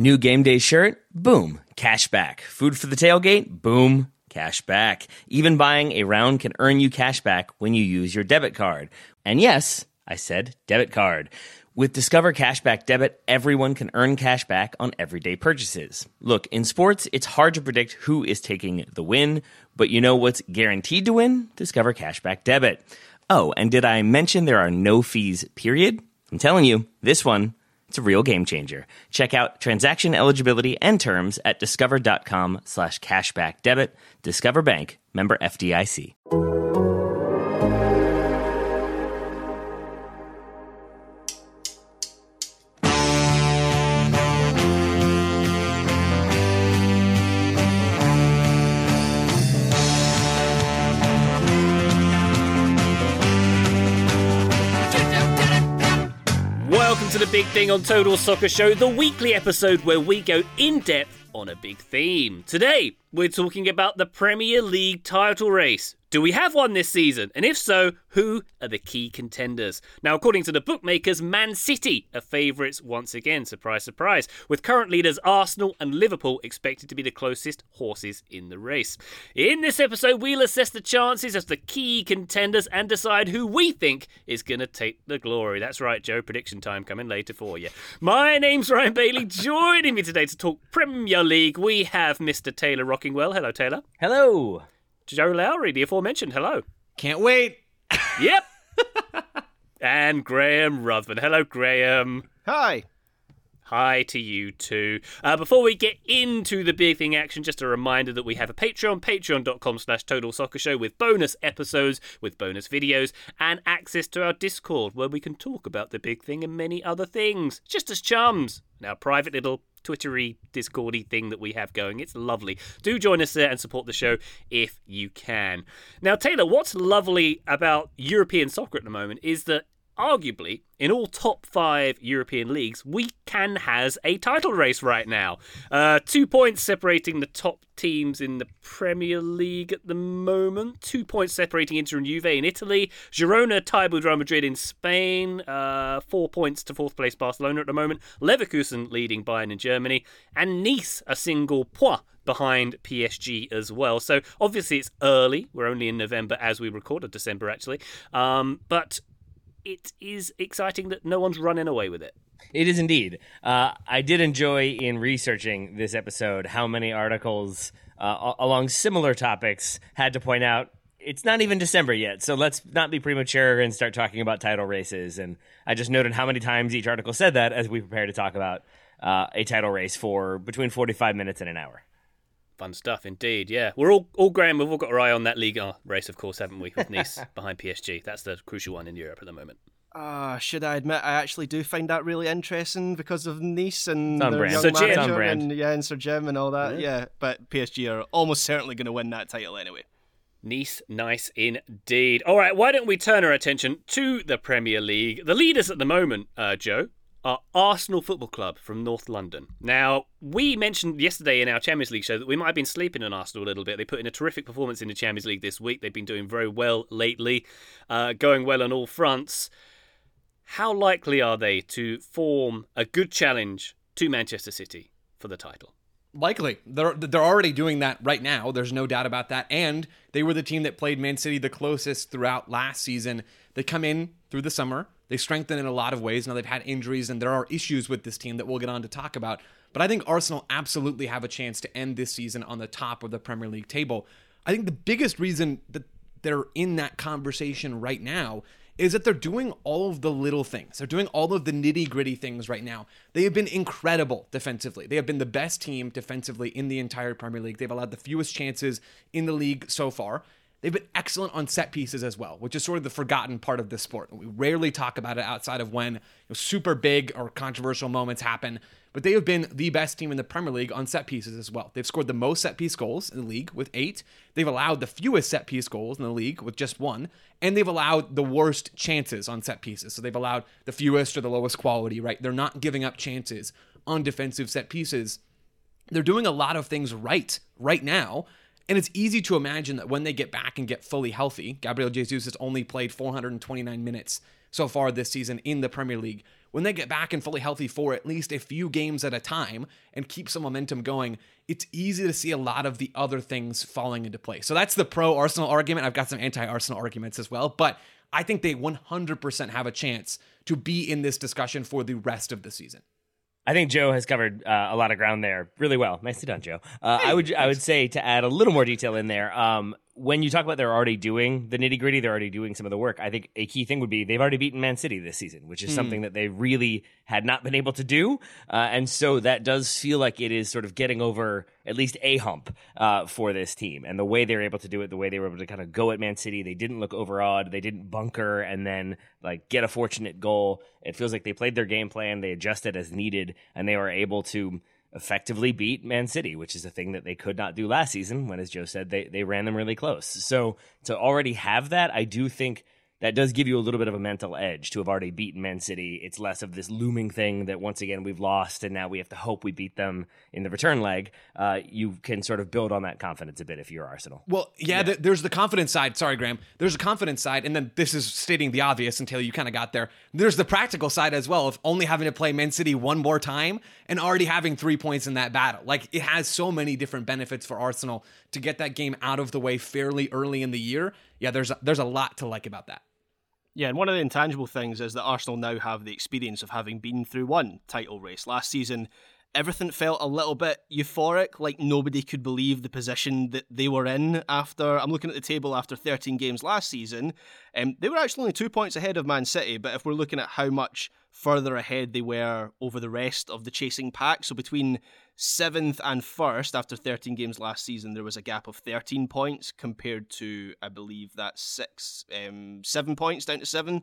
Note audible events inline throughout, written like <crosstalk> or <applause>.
New game day shirt? Boom, cash back. Food for the tailgate? Boom, cash back. Even buying a round can earn you cash back when you use your debit card. And yes, I said debit card. With Discover Cashback Debit, everyone can earn cash back on everyday purchases. Look, in sports, it's hard to predict who is taking the win, but you know what's guaranteed to win? Discover Cashback Debit. Oh, and did I mention there are no fees, period? I'm telling you, this one, it's a real game changer. Check out transaction eligibility and terms at discover.com slash cashback debit. Discover Bank, member FDIC. Big Thing on Total Soccer Show, the weekly episode where we go in depth on a big theme. Today, we're talking about the Premier League title race. Do we have one this season? And if so, who are the key contenders? Now, according to the bookmakers, Man City are favourites once again. Surprise, surprise. With current leaders Arsenal and Liverpool expected to be the closest horses in the race. In this episode, we'll assess the chances of the key contenders and decide who we think is going to take the glory. That's right, Joe. Prediction time coming later for you. My name's Ryan Bailey. <laughs> Joining me today to talk Premier League, we have Mr. Taylor Rockingham. Hello, Taylor. Hello. Joe Lowry, the aforementioned. Hello. Can't wait. Yep. <laughs> and Graham Ruthven. Hello, Graham. Hi. Hi to you too. Uh, before we get into the big thing action, just a reminder that we have a Patreon, patreon.com slash total soccer show with bonus episodes, with bonus videos, and access to our Discord where we can talk about the big thing and many other things, just as chums. Now, private little Twittery, Discordy thing that we have going. It's lovely. Do join us there and support the show if you can. Now, Taylor, what's lovely about European soccer at the moment is that arguably in all top five European leagues, we can has a title race right now. Uh, two points separating the top teams in the Premier League at the moment. Two points separating Inter and Juve in Italy. Girona tied with Real Madrid in Spain. Uh, four points to fourth place Barcelona at the moment. Leverkusen leading Bayern in Germany, and Nice a single point behind PSG as well. So obviously it's early. We're only in November as we record, or December actually. Um, but it is exciting that no one's running away with it. It is indeed. Uh, I did enjoy in researching this episode how many articles uh, along similar topics had to point out it's not even December yet, so let's not be premature and start talking about title races. And I just noted how many times each article said that as we prepare to talk about uh, a title race for between 45 minutes and an hour. Fun stuff indeed. Yeah, we're all all Graham. We've all got our eye on that Liga race, of course, haven't we? With <laughs> Nice behind PSG. That's the crucial one in Europe at the moment. Uh, should I admit I actually do find that really interesting because of Nice and on their brand. young Sir Jim. manager brand. and yeah, and Sir Jim and all that. Yeah. but PSG are almost certainly going to win that title anyway. Nice, nice indeed. All right, why don't we turn our attention to the Premier League? The leaders at the moment, uh, Joe, are Arsenal Football Club from North London. Now, we mentioned yesterday in our Champions League show that we might have been sleeping on Arsenal a little bit. They put in a terrific performance in the Champions League this week. They've been doing very well lately, uh, going well on all fronts. How likely are they to form a good challenge to Manchester City for the title? Likely. They're they're already doing that right now. There's no doubt about that. And they were the team that played Man City the closest throughout last season. They come in through the summer. They strengthen in a lot of ways. Now they've had injuries and there are issues with this team that we'll get on to talk about. But I think Arsenal absolutely have a chance to end this season on the top of the Premier League table. I think the biggest reason that they're in that conversation right now is that they're doing all of the little things. They're doing all of the nitty gritty things right now. They have been incredible defensively. They have been the best team defensively in the entire Premier League. They've allowed the fewest chances in the league so far. They've been excellent on set pieces as well, which is sort of the forgotten part of this sport. We rarely talk about it outside of when you know, super big or controversial moments happen. But they have been the best team in the Premier League on set pieces as well. They've scored the most set piece goals in the league with eight. They've allowed the fewest set piece goals in the league with just one. And they've allowed the worst chances on set pieces. So they've allowed the fewest or the lowest quality, right? They're not giving up chances on defensive set pieces. They're doing a lot of things right right now. And it's easy to imagine that when they get back and get fully healthy, Gabriel Jesus has only played 429 minutes so far this season in the Premier League. When they get back and fully healthy for at least a few games at a time and keep some momentum going, it's easy to see a lot of the other things falling into place. So that's the pro Arsenal argument. I've got some anti Arsenal arguments as well, but I think they 100% have a chance to be in this discussion for the rest of the season. I think Joe has covered uh, a lot of ground there really well. Nicely done, Joe. Uh, I would I would say to add a little more detail in there. Um, when you talk about they're already doing the nitty gritty, they're already doing some of the work. I think a key thing would be they've already beaten Man City this season, which is something that they really had not been able to do. Uh, and so that does feel like it is sort of getting over at least a hump uh, for this team. And the way they were able to do it, the way they were able to kind of go at Man City, they didn't look overawed, they didn't bunker and then like get a fortunate goal. It feels like they played their game plan, they adjusted as needed, and they were able to effectively beat Man City, which is a thing that they could not do last season when, as Joe said, they, they ran them really close. So to already have that, I do think that does give you a little bit of a mental edge to have already beaten Man City. It's less of this looming thing that once again we've lost and now we have to hope we beat them in the return leg. Uh, you can sort of build on that confidence a bit if you're Arsenal. Well, yeah, th- there's the confidence side. Sorry, Graham. There's a confidence side, and then this is stating the obvious until you kind of got there. There's the practical side as well of only having to play Man City one more time and already having three points in that battle. Like it has so many different benefits for Arsenal to get that game out of the way fairly early in the year. Yeah, there's a, there's a lot to like about that. Yeah, and one of the intangible things is that Arsenal now have the experience of having been through one title race. Last season, everything felt a little bit euphoric, like nobody could believe the position that they were in after. I'm looking at the table after 13 games last season. Um, they were actually only two points ahead of Man City, but if we're looking at how much further ahead they were over the rest of the chasing pack, so between seventh and first after 13 games last season, there was a gap of 13 points compared to, I believe, that's six, um, seven points down to seven,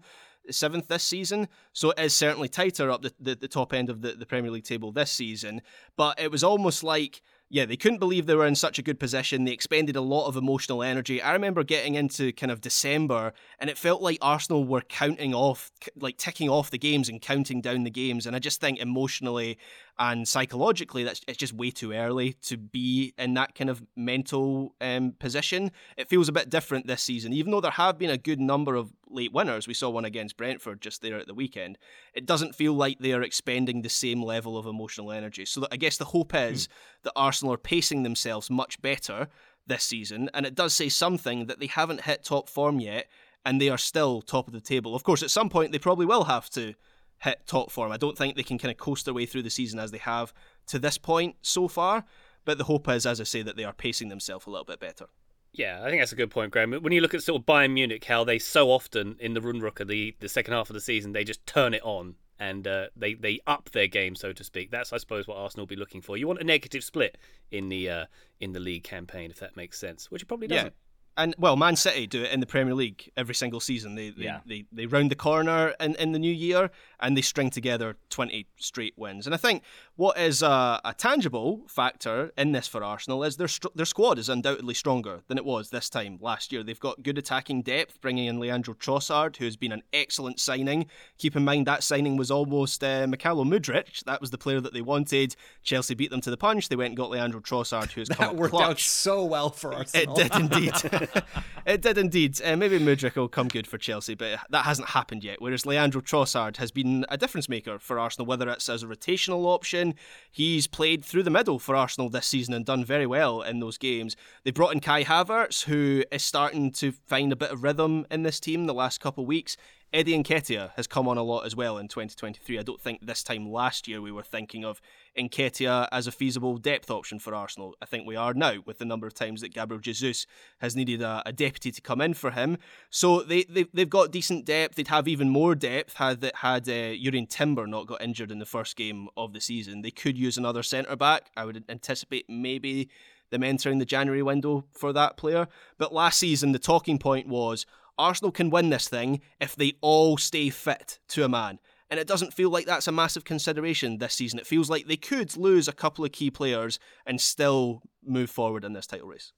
seventh this season. So it is certainly tighter up the, the, the top end of the, the Premier League table this season. But it was almost like yeah, they couldn't believe they were in such a good position. They expended a lot of emotional energy. I remember getting into kind of December and it felt like Arsenal were counting off, like ticking off the games and counting down the games. And I just think emotionally and psychologically, that's it's just way too early to be in that kind of mental um, position. It feels a bit different this season, even though there have been a good number of late winners. We saw one against Brentford just there at the weekend. It doesn't feel like they are expending the same level of emotional energy. So I guess the hope is mm. that Arsenal are pacing themselves much better this season, and it does say something that they haven't hit top form yet, and they are still top of the table. Of course, at some point they probably will have to hit top form. I don't think they can kind of coast their way through the season as they have to this point so far. But the hope is, as I say, that they are pacing themselves a little bit better. Yeah, I think that's a good point, Graham. When you look at sort of Bayern Munich, how they so often in the Rundrücke, the the second half of the season, they just turn it on and uh, they they up their game, so to speak. That's I suppose what Arsenal will be looking for. You want a negative split in the uh, in the league campaign, if that makes sense, which it probably doesn't. Yeah and well, Man City do it in the Premier League every single season. They they, yeah. they, they round the corner in, in the new year and they string together 20 straight wins. And I think what is a, a tangible factor in this for Arsenal is their their squad is undoubtedly stronger than it was this time last year. They've got good attacking depth, bringing in Leandro Trossard, who has been an excellent signing. Keep in mind that signing was almost uh, Mykhailo Mudryk. That was the player that they wanted. Chelsea beat them to the punch. They went and got Leandro Trossard, who's <laughs> that worked clutch. out so well for Arsenal. It did indeed. <laughs> <laughs> it did indeed. Uh, maybe Mudryk will come good for Chelsea, but that hasn't happened yet. Whereas Leandro Trossard has been a difference maker for Arsenal, whether it's as a rotational option. He's played through the middle for Arsenal this season and done very well in those games. They brought in Kai Havertz, who is starting to find a bit of rhythm in this team the last couple of weeks. Eddie Nketiah has come on a lot as well in 2023. I don't think this time last year we were thinking of Nketiah as a feasible depth option for Arsenal. I think we are now with the number of times that Gabriel Jesus has needed a, a deputy to come in for him. So they, they, they've got decent depth. They'd have even more depth had had uh, Timber not got injured in the first game of the season. They could use another centre back. I would anticipate maybe them entering the January window for that player. But last season, the talking point was Arsenal can win this thing if they all stay fit to a man. And it doesn't feel like that's a massive consideration this season. It feels like they could lose a couple of key players and still move forward in this title race.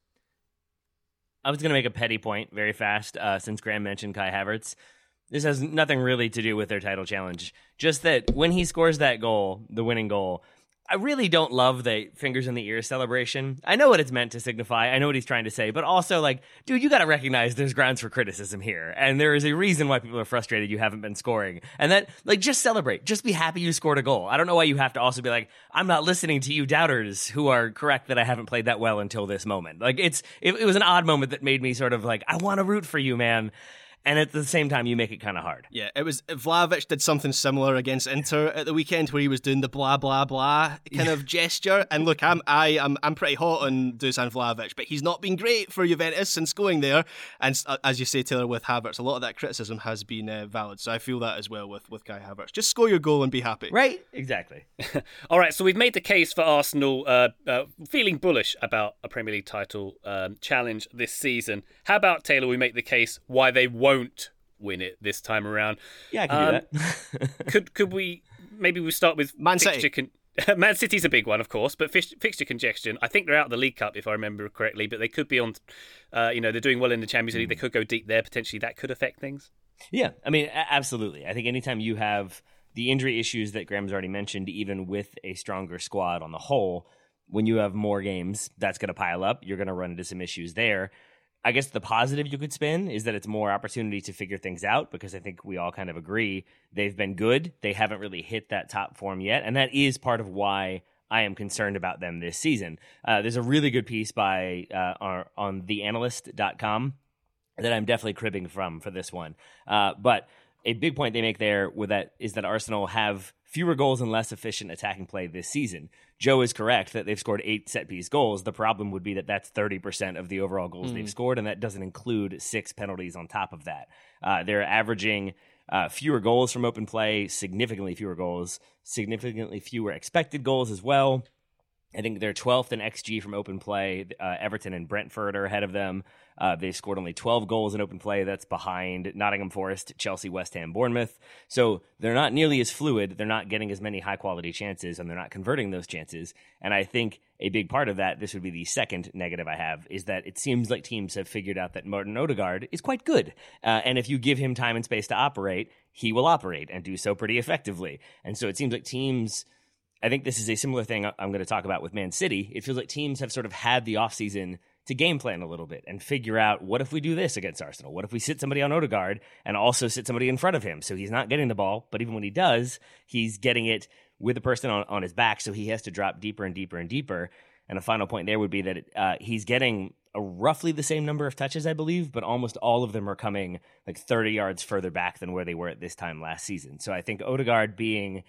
I was going to make a petty point very fast uh, since Graham mentioned Kai Havertz. This has nothing really to do with their title challenge. Just that when he scores that goal, the winning goal, I really don't love the fingers in the ears celebration. I know what it's meant to signify. I know what he's trying to say, but also like, dude, you got to recognize there's grounds for criticism here, and there is a reason why people are frustrated you haven't been scoring, and that like just celebrate, just be happy you scored a goal. I don't know why you have to also be like, I'm not listening to you doubters who are correct that I haven't played that well until this moment. Like it's it, it was an odd moment that made me sort of like, I want to root for you, man and at the same time you make it kind of hard. Yeah, it was Vlahovic did something similar against Inter at the weekend where he was doing the blah blah blah kind of gesture. And look, I'm I am I'm pretty hot on Dusan Vlahovic, but he's not been great for Juventus since going there. And uh, as you say, Taylor with Havertz, a lot of that criticism has been uh, valid. So I feel that as well with with Kai Havertz. Just score your goal and be happy. Right? Exactly. <laughs> All right, so we've made the case for Arsenal uh, uh, feeling bullish about a Premier League title um, challenge this season. How about Taylor? We make the case why they won't won't win it this time around. Yeah, I can um, do that. <laughs> <laughs> could could we maybe we start with Man City? Con- <laughs> Man City's a big one, of course, but fixture congestion. I think they're out of the League Cup, if I remember correctly, but they could be on. Uh, you know, they're doing well in the Champions League. They hmm. could go deep there. Potentially, that could affect things. Yeah, I mean, absolutely. I think anytime you have the injury issues that Graham's already mentioned, even with a stronger squad on the whole, when you have more games, that's going to pile up. You're going to run into some issues there. I guess the positive you could spin is that it's more opportunity to figure things out because I think we all kind of agree they've been good. They haven't really hit that top form yet. And that is part of why I am concerned about them this season. Uh, there's a really good piece by uh, on, theanalyst.com that I'm definitely cribbing from for this one. Uh, but a big point they make there with that is that Arsenal have fewer goals and less efficient attacking play this season. Joe is correct that they've scored eight set piece goals. The problem would be that that's 30% of the overall goals mm. they've scored, and that doesn't include six penalties on top of that. Uh, they're averaging uh, fewer goals from open play, significantly fewer goals, significantly fewer expected goals as well. I think they're 12th in XG from open play. Uh, Everton and Brentford are ahead of them. Uh, they've scored only 12 goals in open play. That's behind Nottingham Forest, Chelsea, West Ham, Bournemouth. So they're not nearly as fluid. They're not getting as many high quality chances, and they're not converting those chances. And I think a big part of that, this would be the second negative I have, is that it seems like teams have figured out that Martin Odegaard is quite good. Uh, and if you give him time and space to operate, he will operate and do so pretty effectively. And so it seems like teams. I think this is a similar thing I'm going to talk about with Man City. It feels like teams have sort of had the offseason to game plan a little bit and figure out what if we do this against Arsenal? What if we sit somebody on Odegaard and also sit somebody in front of him so he's not getting the ball, but even when he does, he's getting it with the person on, on his back, so he has to drop deeper and deeper and deeper. And a final point there would be that uh, he's getting a roughly the same number of touches, I believe, but almost all of them are coming like 30 yards further back than where they were at this time last season. So I think Odegaard being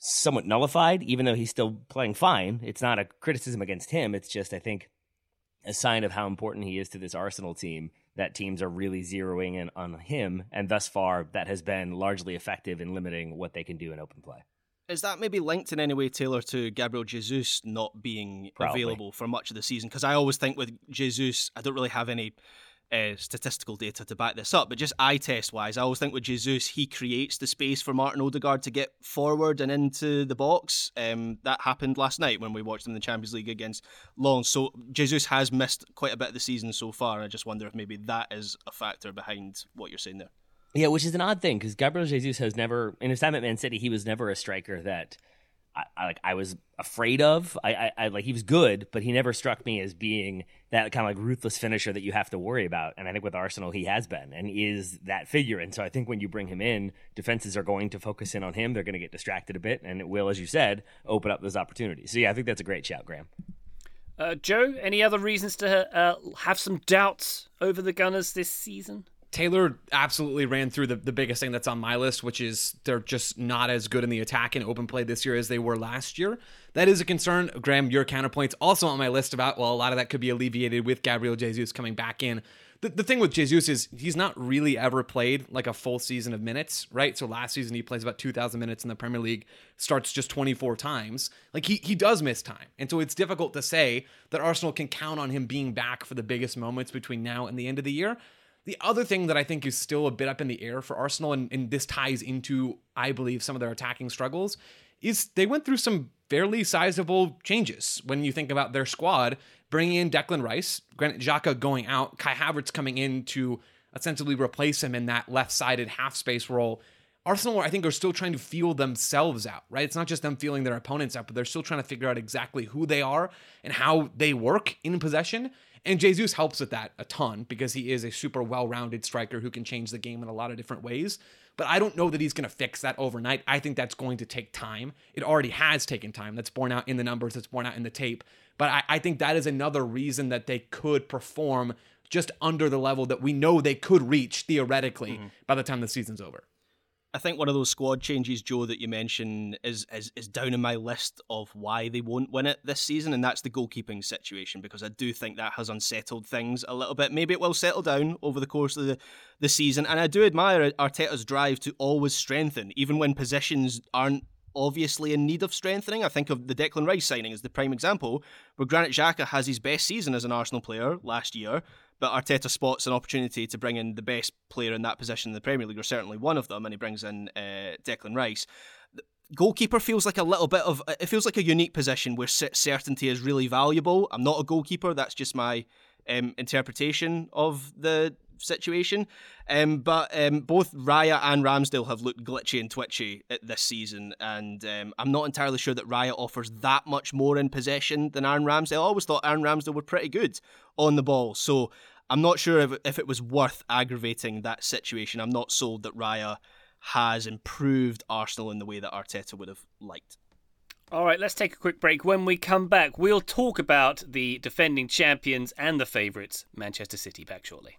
somewhat nullified, even though he's still playing fine, it's not a criticism against him. It's just, I think, a sign of how important he is to this Arsenal team that teams are really zeroing in on him. And thus far, that has been largely effective in limiting what they can do in open play. Is that maybe linked in any way, Taylor, to Gabriel Jesus not being Probably. available for much of the season? Because I always think with Jesus, I don't really have any uh, statistical data to back this up, but just eye test wise, I always think with Jesus, he creates the space for Martin Odegaard to get forward and into the box. Um, that happened last night when we watched him in the Champions League against Lens. So Jesus has missed quite a bit of the season so far. And I just wonder if maybe that is a factor behind what you're saying there. Yeah, which is an odd thing because Gabriel Jesus has never, in his time at Man City, he was never a striker that I, I, like I was afraid of. I, I, I, like he was good, but he never struck me as being that kind of like ruthless finisher that you have to worry about. And I think with Arsenal, he has been and is that figure. And so I think when you bring him in, defenses are going to focus in on him. They're going to get distracted a bit, and it will, as you said, open up those opportunities. So yeah, I think that's a great shout, Graham. Uh, Joe, any other reasons to uh, have some doubts over the Gunners this season? Taylor absolutely ran through the, the biggest thing that's on my list, which is they're just not as good in the attack and open play this year as they were last year. That is a concern. Graham, your counterpoints also on my list about, well, a lot of that could be alleviated with Gabriel Jesus coming back in. The, the thing with Jesus is he's not really ever played like a full season of minutes, right? So last season he plays about 2,000 minutes in the Premier League, starts just 24 times. Like he, he does miss time. And so it's difficult to say that Arsenal can count on him being back for the biggest moments between now and the end of the year. The other thing that I think is still a bit up in the air for Arsenal, and, and this ties into, I believe, some of their attacking struggles, is they went through some fairly sizable changes when you think about their squad, bringing in Declan Rice, Granit Xhaka going out, Kai Havertz coming in to essentially replace him in that left-sided half space role. Arsenal, I think, are still trying to feel themselves out, right? It's not just them feeling their opponents out, but they're still trying to figure out exactly who they are and how they work in possession. And Jesus helps with that a ton because he is a super well rounded striker who can change the game in a lot of different ways. But I don't know that he's going to fix that overnight. I think that's going to take time. It already has taken time. That's borne out in the numbers, that's borne out in the tape. But I, I think that is another reason that they could perform just under the level that we know they could reach theoretically mm-hmm. by the time the season's over. I think one of those squad changes, Joe, that you mentioned is, is is down in my list of why they won't win it this season, and that's the goalkeeping situation because I do think that has unsettled things a little bit. Maybe it will settle down over the course of the, the season, and I do admire Arteta's drive to always strengthen, even when positions aren't obviously in need of strengthening. I think of the Declan Rice signing as the prime example, where Granit Xhaka has his best season as an Arsenal player last year, but Arteta spots an opportunity to bring in the best player in that position in the Premier League, or certainly one of them, and he brings in uh, Declan Rice. Goalkeeper feels like a little bit of it feels like a unique position where certainty is really valuable. I'm not a goalkeeper; that's just my um, interpretation of the situation. Um, but um, both Raya and Ramsdale have looked glitchy and twitchy this season, and um, I'm not entirely sure that Raya offers that much more in possession than Aaron Ramsdale. I always thought Aaron Ramsdale were pretty good on the ball, so I'm not sure if, if it was worth aggravating that situation. I'm not sold that Raya has improved Arsenal in the way that Arteta would have liked. All right, let's take a quick break. When we come back, we'll talk about the defending champions and the favourites, Manchester City, back shortly.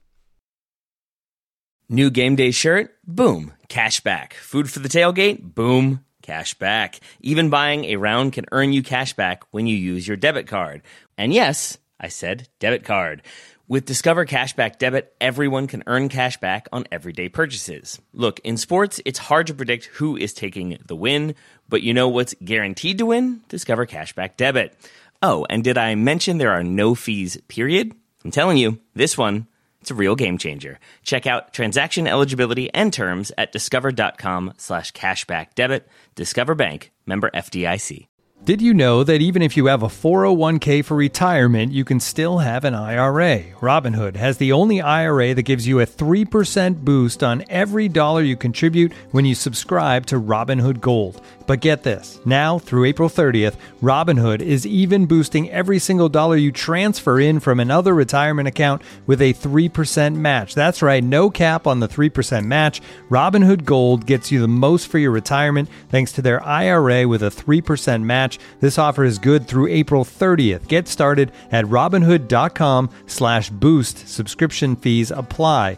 New game day shirt? Boom, cash back. Food for the tailgate? Boom, cash back. Even buying a round can earn you cash back when you use your debit card. And yes, I said debit card. With Discover Cashback Debit, everyone can earn cash back on everyday purchases. Look, in sports, it's hard to predict who is taking the win, but you know what's guaranteed to win? Discover Cashback Debit. Oh, and did I mention there are no fees, period? I'm telling you, this one, it's a real game changer. Check out transaction eligibility and terms at discover.com slash cashback debit. Discover Bank, member FDIC. Did you know that even if you have a 401k for retirement, you can still have an IRA? Robinhood has the only IRA that gives you a 3% boost on every dollar you contribute when you subscribe to Robinhood Gold. But get this now through April 30th, Robinhood is even boosting every single dollar you transfer in from another retirement account with a 3% match. That's right, no cap on the 3% match. Robinhood Gold gets you the most for your retirement thanks to their IRA with a 3% match. This offer is good through April 30th. Get started at robinhood.com slash boost. Subscription fees apply.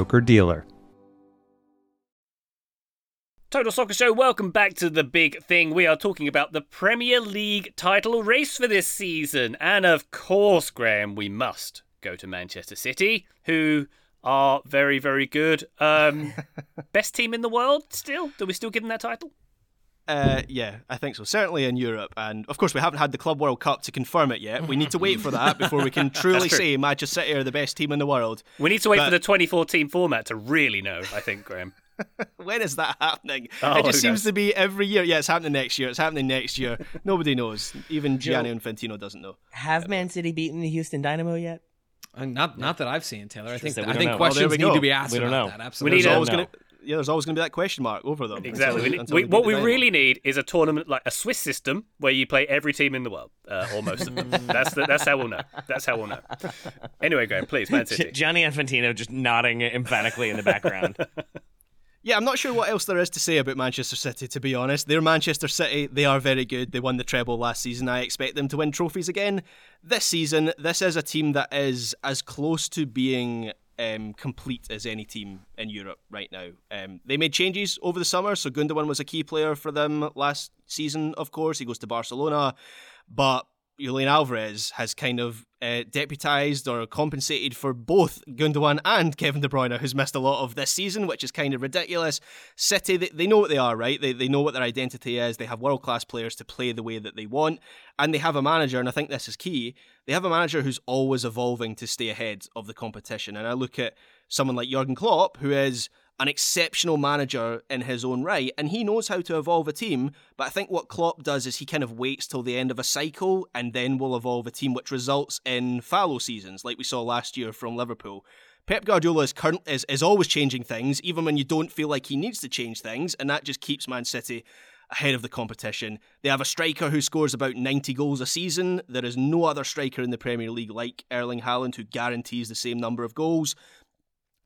broker dealer. Total Soccer Show, welcome back to the big thing. We are talking about the Premier League title race for this season. And of course, Graham, we must go to Manchester City, who are very, very good. Um, <laughs> best team in the world still? Do we still give them that title? Uh, yeah, I think so. Certainly in Europe, and of course we haven't had the Club World Cup to confirm it yet. We need to wait for that before we can <laughs> truly say Manchester City are the best team in the world. We need to wait but... for the 2014 format to really know. I think, Graham. <laughs> when is that happening? <laughs> Oh, it just seems knows? to be every year. Yeah, it's happening next year. It's happening next year. Nobody knows. Even Gianni Infantino doesn't know. Have Man City beaten the Houston Dynamo yet? Uh, not, not that I've seen, Taylor. I think I think know. questions need to be asked we don't know. that. Absolutely. We need always going to yeah, there's always going to be that question mark over them. Exactly. Until, until we, what we really need is a tournament like a Swiss system where you play every team in the world, uh, or most of them. that's the, that's how we'll know. That's how we'll know. Anyway, Graham, please, Man City. <laughs> Gianni Infantino just nodding emphatically in the background. <laughs> Yeah, I'm not sure what else there is to say about Manchester City, to be honest. They're Manchester City. They are very good. They won the treble last season. I expect them to win trophies again this season. This is a team that is as close to being um, complete as any team in Europe right now. Um, they made changes over the summer, so Gundogan was a key player for them last season. Of course, he goes to Barcelona, but Julian Alvarez has kind of uh, deputized or compensated for both Gundogan and Kevin De Bruyne, who's missed a lot of this season, which is kind of ridiculous. City, they, they know what they are, right? They, they know what their identity is. They have world class players to play the way that they want. And they have a manager, and I think this is key. They have a manager who's always evolving to stay ahead of the competition. And I look at someone like Jurgen Klopp, who is an exceptional manager in his own right, and he knows how to evolve a team. But I think what Klopp does is he kind of waits till the end of a cycle and then will evolve a team, which results in fallow seasons, like we saw last year from Liverpool. Pep Guardiola is, current, is, is always changing things, even when you don't feel like he needs to change things, and that just keeps Man City ahead of the competition. They have a striker who scores about 90 goals a season. There is no other striker in the Premier League like Erling Haaland who guarantees the same number of goals.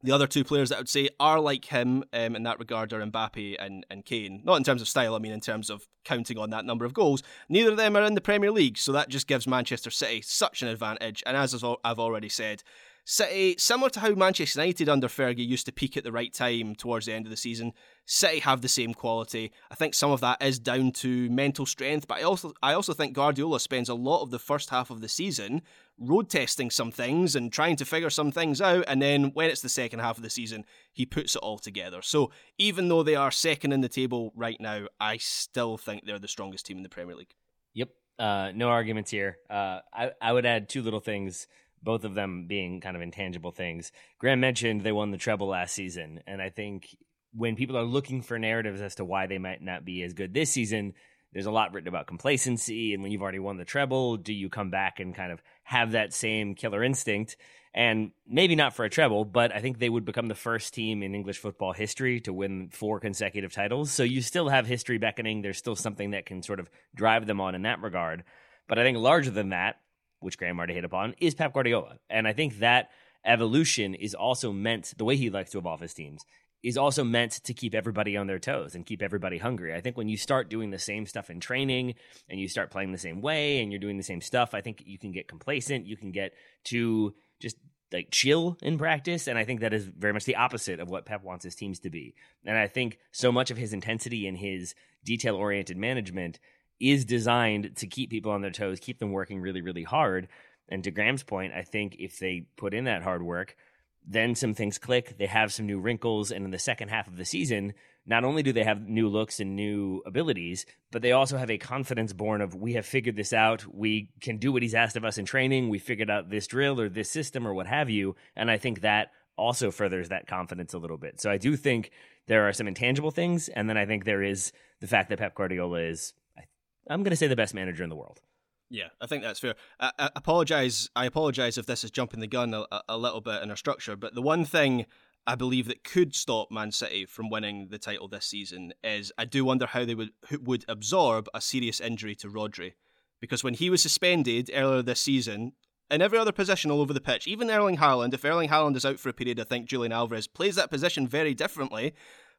The other two players that I would say are like him um, in that regard are Mbappe and, and Kane. Not in terms of style, I mean in terms of counting on that number of goals. Neither of them are in the Premier League, so that just gives Manchester City such an advantage. And as I've already said, City, similar to how Manchester United under Fergie used to peak at the right time towards the end of the season, City have the same quality. I think some of that is down to mental strength, but I also I also think Guardiola spends a lot of the first half of the season road testing some things and trying to figure some things out, and then when it's the second half of the season, he puts it all together. So even though they are second in the table right now, I still think they're the strongest team in the Premier League. Yep, uh, no arguments here. Uh, I I would add two little things both of them being kind of intangible things. Graham mentioned they won the treble last season, and I think when people are looking for narratives as to why they might not be as good this season, there's a lot written about complacency. And when you've already won the treble, do you come back and kind of have that same killer instinct? And maybe not for a treble, but I think they would become the first team in English football history to win four consecutive titles. So you still have history beckoning. There's still something that can sort of drive them on in that regard. But I think larger than that, which Graham already hit upon, is Pep Guardiola. And I think that evolution is also meant, the way he likes to evolve his teams, is also meant to keep everybody on their toes and keep everybody hungry. I think when you start doing the same stuff in training and you start playing the same way and you're doing the same stuff, I think you can get complacent. You can get to just like chill in practice. And I think that is very much the opposite of what Pep wants his teams to be. And I think so much of his intensity and his detail oriented management is designed to keep people on their toes, keep them working really, really hard. And to Graham's point, I think if they put in that hard work, then some things click. They have some new wrinkles. And in the second half of the season, not only do they have new looks and new abilities, but they also have a confidence born of we have figured this out. We can do what he's asked of us in training. We figured out this drill or this system or what have you. And I think that also furthers that confidence a little bit. So I do think there are some intangible things. And then I think there is the fact that Pep Guardiola is I'm going to say the best manager in the world. Yeah, I think that's fair. I, I apologize. I apologize if this is jumping the gun a, a little bit in our structure, but the one thing I believe that could stop Man City from winning the title this season is I do wonder how they would would absorb a serious injury to Rodri, because when he was suspended earlier this season, in every other position all over the pitch, even Erling Haaland, if Erling Haaland is out for a period, I think Julian Alvarez plays that position very differently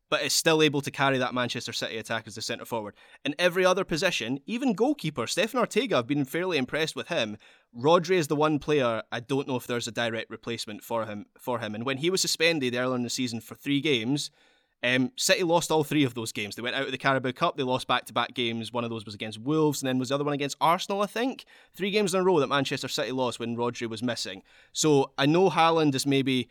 but is still able to carry that Manchester City attack as the centre forward. In every other position, even goalkeeper, Stefan Ortega, I've been fairly impressed with him. Rodri is the one player I don't know if there's a direct replacement for him for him. And when he was suspended earlier in the season for three games, um, City lost all three of those games. They went out of the Carabao Cup. They lost back-to-back games. One of those was against Wolves, and then was the other one against Arsenal, I think. Three games in a row that Manchester City lost when Rodri was missing. So I know Haaland is maybe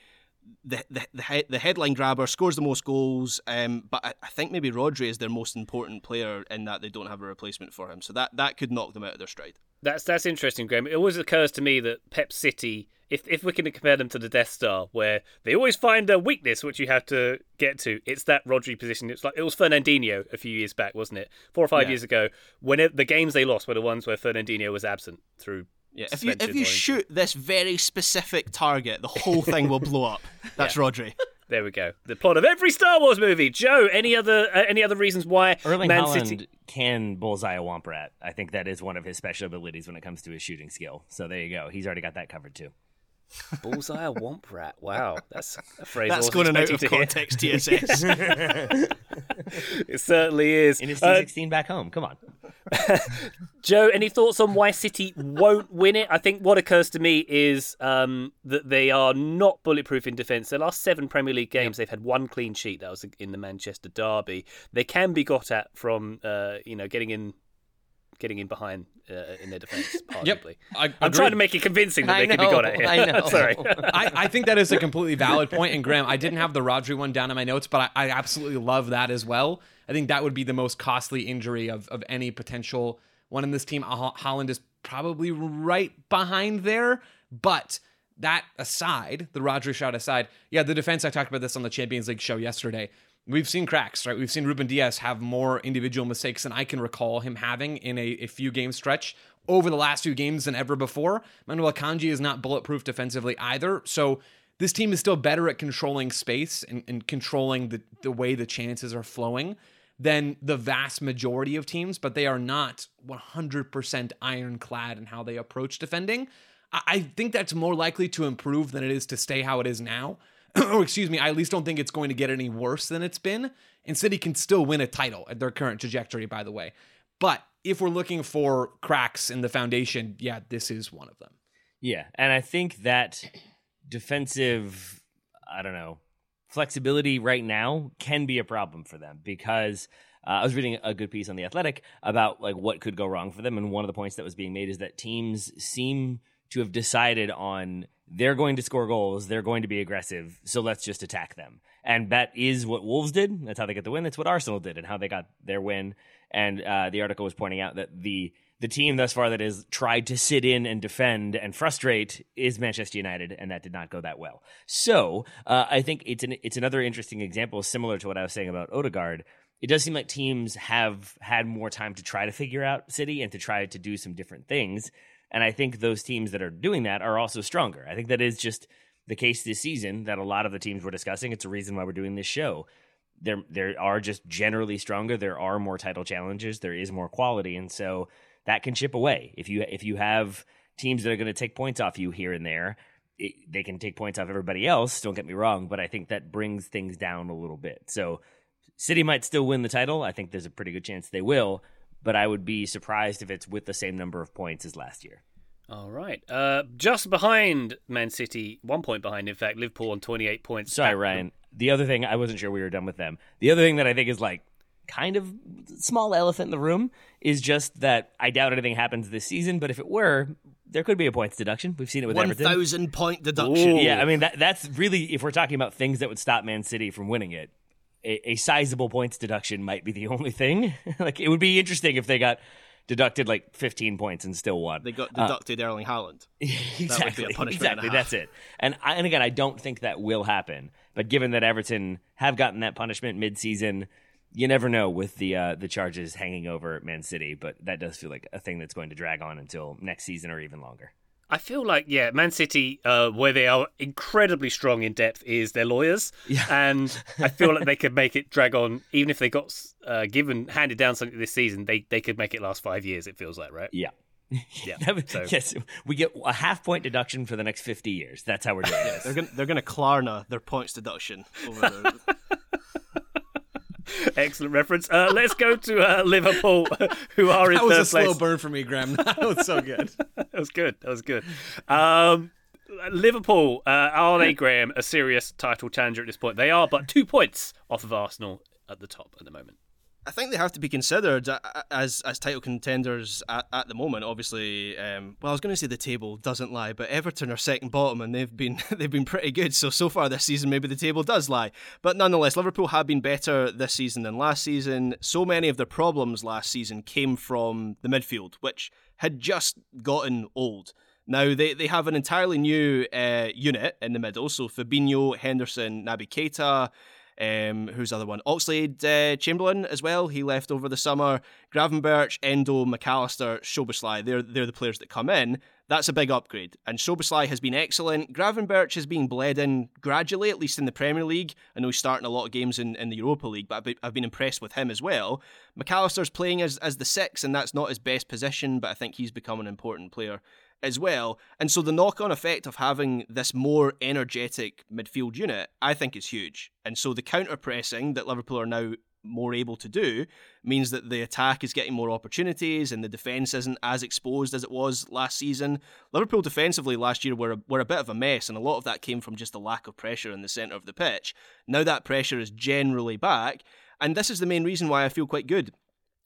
the the the, the headline grabber scores the most goals, um, but I, I, think maybe Rodri is their most important player in that they don't have a replacement for him. So that that could knock them out of their stride. That's that's interesting, Graham. It always occurs to me that Pep City, if if we can compare them to the Death Star, where they always find a weakness which you have to get to, it's that Rodri position. It's like it was Fernandinho a few years back, wasn't it? Four or five yeah. years ago, when it, the games they lost were the ones where Fernandinho was absent through yeah, if you if you shoot this very specific target, the whole thing will blow up. <laughs> That's yeah. Rodri. There we go. The plot of every Star Wars movie. Joe, any other uh, any other reasons why Erling Man Haaland City can bullseye a womp rat? I think that is one of his special abilities when it comes to his shooting skill. So there you go. He's already got that covered too. Bullseye a womp rat. Wow, that's a phrase. That's going out of context. TSS. <laughs> it certainly is. In his T16 uh, back home. Come on. <laughs> Joe, any thoughts on why City won't win it? I think what occurs to me is um, that they are not bulletproof in defence. Their last seven Premier League games, they've had one clean sheet. That was in the Manchester derby. They can be got at from, uh, you know, getting in getting in behind uh, in their defense. <laughs> Yep. Arguably. I I'm trying to make it convincing that I they can be know, got at <laughs> here. I know. <laughs> Sorry. I, I think that is a completely valid point. And Graham, I didn't have the Rodri one down in my notes, but I, I absolutely love that as well. I think that would be the most costly injury of, of any potential one in this team. Haaland is probably right behind there. But that aside, the Rodri shot aside, yeah, the defense, I talked about this on the Champions League show yesterday. We've seen cracks, right? We've seen Ruben Dias have more individual mistakes than I can recall him having in a, a few game stretch over the last few games than ever before. Manuel Akanji is not bulletproof defensively either. So this team is still better at controlling space and, and controlling the, the way the chances are flowing than the vast majority of teams, but they are not 100% ironclad in how they approach defending. I, I think that's more likely to improve than it is to stay how it is now. Or <coughs> excuse me, I at least don't think it's going to get any worse than it's been. And City can still win a title at their current trajectory, by the way. But if we're looking for cracks in the foundation, yeah, this is one of them. Yeah, and I think that defensive, I don't know, flexibility right now can be a problem for them because uh, I was reading a good piece on the Athletic about like what could go wrong for them, and one of the points that was being made is that teams seem to have decided on they're going to score goals, they're going to be aggressive, so let's just attack them. And that is what Wolves did. That's how they get the win. That's what Arsenal did, and how they got their win. And uh, the article was pointing out that the the team thus far that has tried to sit in and defend and frustrate is Manchester United, and that did not go that well. So uh, I think it's an it's another interesting example, similar to what I was saying about Odegaard. It does seem like teams have had more time to try to figure out City and to try to do some different things. And I think those teams that are doing that are also stronger. I think that is just the case this season that a lot of the teams we're discussing. It's a reason why we're doing this show. There, there are just generally stronger. There are more title challenges. There is more quality, and so that can chip away. If you if you have teams that are going to take points off you here and there, it, they can take points off everybody else. Don't get me wrong, but I think that brings things down a little bit. So City might still win the title. I think there's a pretty good chance they will, but I would be surprised if it's with the same number of points as last year. All right. Uh, just behind Man City, one point behind, in fact, Liverpool on 28 points. Sorry, At- Ryan. The other thing, I wasn't sure we were done with them. The other thing that I think is like kind of small elephant in the room is just that I doubt anything happens this season, but if it were, there could be a points deduction. We've seen it with Everton. 1,000 point deduction. Yeah, I mean that that's really if we're talking about things that would stop Man City from winning it, a, a sizable points deduction might be the <laughs> only thing. <laughs> like it would be interesting if they got deducted like 15 points and still won. They got Uh, deducted Erling Haaland. <laughs> exactly. and exactly. That's it. And I, and again, I don't think that will happen. But given that Everton have gotten that punishment mid-season, you never know with the uh, the charges hanging over Man City. But that does feel like a thing that's going to drag on until next season or even longer. I feel like, yeah, Man City, uh, where they are incredibly strong in depth, is their lawyers. Yeah. And I feel like they could <laughs> make it drag on, even if they got uh, given, handed down something this season, they, they could make it last five years, it feels like, right? Yeah. Yeah. <laughs> That So- Yes, we get a half point deduction for the next 50 years. That's how we're doing this. They're gonna, they're going to Klarna their points deduction over the, <laughs> Excellent reference. Uh, let's go to uh, Liverpool, <laughs> who are in the. That was third a slow burn for me, Graham. <laughs> That was so good. <laughs> That was good. That was good. Um, Liverpool, uh, are they, Graham, a serious title challenger at this point? They are, but two points off of Arsenal at the top at the moment. I think they have to be considered uh, as as title contenders at, at the moment. Obviously, um, well, I was going to say the table doesn't lie, but Everton are second bottom, and they've been <laughs> they've been pretty good. So so far this season, maybe the table does lie, but nonetheless, Liverpool have been better this season than last season. So many of their problems last season came from the midfield, which had just gotten old. Now they, they have an entirely new uh, unit in the middle. So Fabinho, Henderson, Naby Keita, um, who's the other one? Oxlade uh, Chamberlain as well. He left over the summer. Gravenberch, Endo, McAllister, Szoboszlai. They're they're the players that come in. That's a big upgrade. And Szoboszlai has been excellent. Gravenberch has been bled in gradually, at least in the Premier League. I know he's starting a lot of games in, in the Europa League, but I've been, I've been impressed with him as well. Mac Allister's playing as, as the six, and that's not his best position, but I think he's become an important player as well. And so the knock on effect of having this more energetic midfield unit, I think, is huge. And so the counter pressing that Liverpool are now more able to do means that the attack is getting more opportunities and the defence isn't as exposed as it was last season. Liverpool defensively last year were a, were a bit of a mess, and a lot of that came from just a lack of pressure in the centre of the pitch. Now that pressure is generally back, and this is the main reason why I feel quite good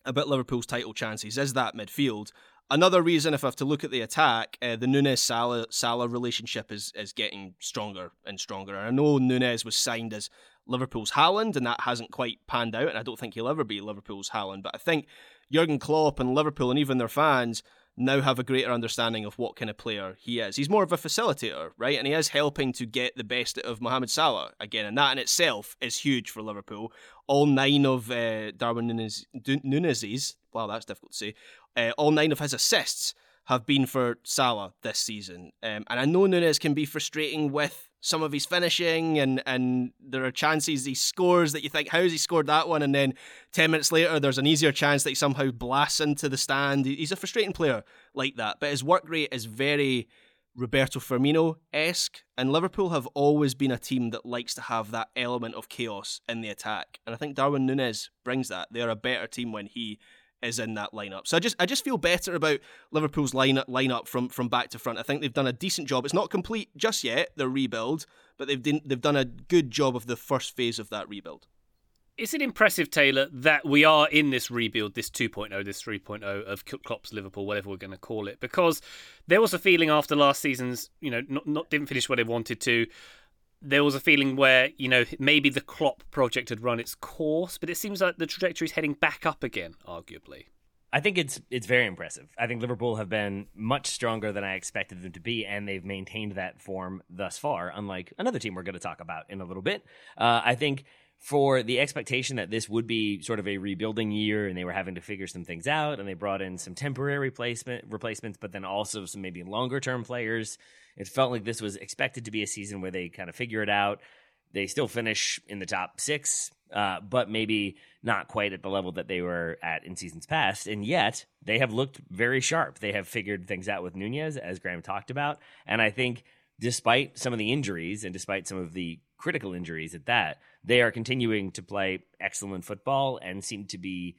about Liverpool's title chances is that midfield. Another reason, if I have to look at the attack, uh, the Nunez Salah Salah relationship is is getting stronger and stronger. And I know Nunez was signed as Liverpool's Haaland, and that hasn't quite panned out. And I don't think he'll ever be Liverpool's Haaland. But I think Jurgen Klopp and Liverpool and even their fans now have a greater understanding of what kind of player he is. He's more of a facilitator, right? And he is helping to get the best of Mohamed Salah again, and that in itself is huge for Liverpool. All nine of uh, Darwin Nunez, Nunez's, wow, that's difficult to say, uh, all nine of his assists have been for Salah this season. Um, and I know Nunez can be frustrating with some of his finishing, and, and there are chances he scores that you think, how has he scored that one? And then 10 minutes later, there's an easier chance that he somehow blasts into the stand. He's a frustrating player like that, but his work rate is very Roberto Firmino esque, and Liverpool have always been a team that likes to have that element of chaos in the attack. And I think Darwin Nunez brings that. They are a better team when he is in that lineup. So I just I just feel better about Liverpool's lineup lineup from from back to front. I think they've done a decent job. It's not complete just yet, their rebuild, but they've done, they've done a good job of the first phase of that rebuild. Is it impressive, Taylor, that we are in this rebuild, this 2.0, this 3.0 of Klopp's Liverpool, whatever we're going to call it? Because there was a feeling after last season's, you know, not, not didn't finish where they wanted to there was a feeling where you know maybe the Klopp project had run its course, but it seems like the trajectory is heading back up again, arguably. I think it's it's very impressive. I think Liverpool have been much stronger than I expected them to be, and they've maintained that form thus far. Unlike another team we're going to talk about in a little bit, uh, I think for the expectation that this would be sort of a rebuilding year, and they were having to figure some things out, and they brought in some temporary replacement replacements, but then also some maybe longer term players it felt like this was expected to be a season where they kind of figure it out. They still finish in the top six, uh, but maybe not quite at the level that they were at in seasons past. And yet, they have looked very sharp. They have figured things out with Nunez, as Graham talked about. And I think, despite some of the injuries and despite some of the critical injuries at that, they are continuing to play excellent football and seem to be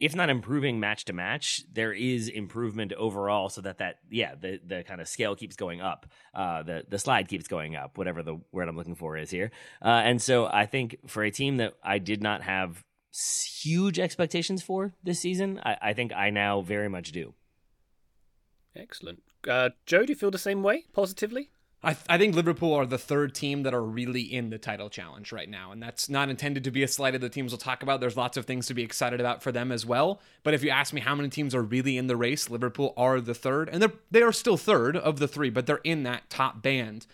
if not improving match to match, there is improvement overall, so that that yeah the the kind of scale keeps going up, uh, the the slide keeps going up, whatever the word I'm looking for is here. Uh, and so I think for a team that I did not have huge expectations for this season, I, I think I now very much do. Excellent, uh, Joe. Do you feel the same way positively? I, th- I think Liverpool are the third team that are really in the title challenge right now. And that's not intended to be a slight of the teams we'll talk about. There's lots of things to be excited about for them as well. But if you ask me how many teams are really in the race, Liverpool are the third. And they're, they are still third of the three, but they're in that top band.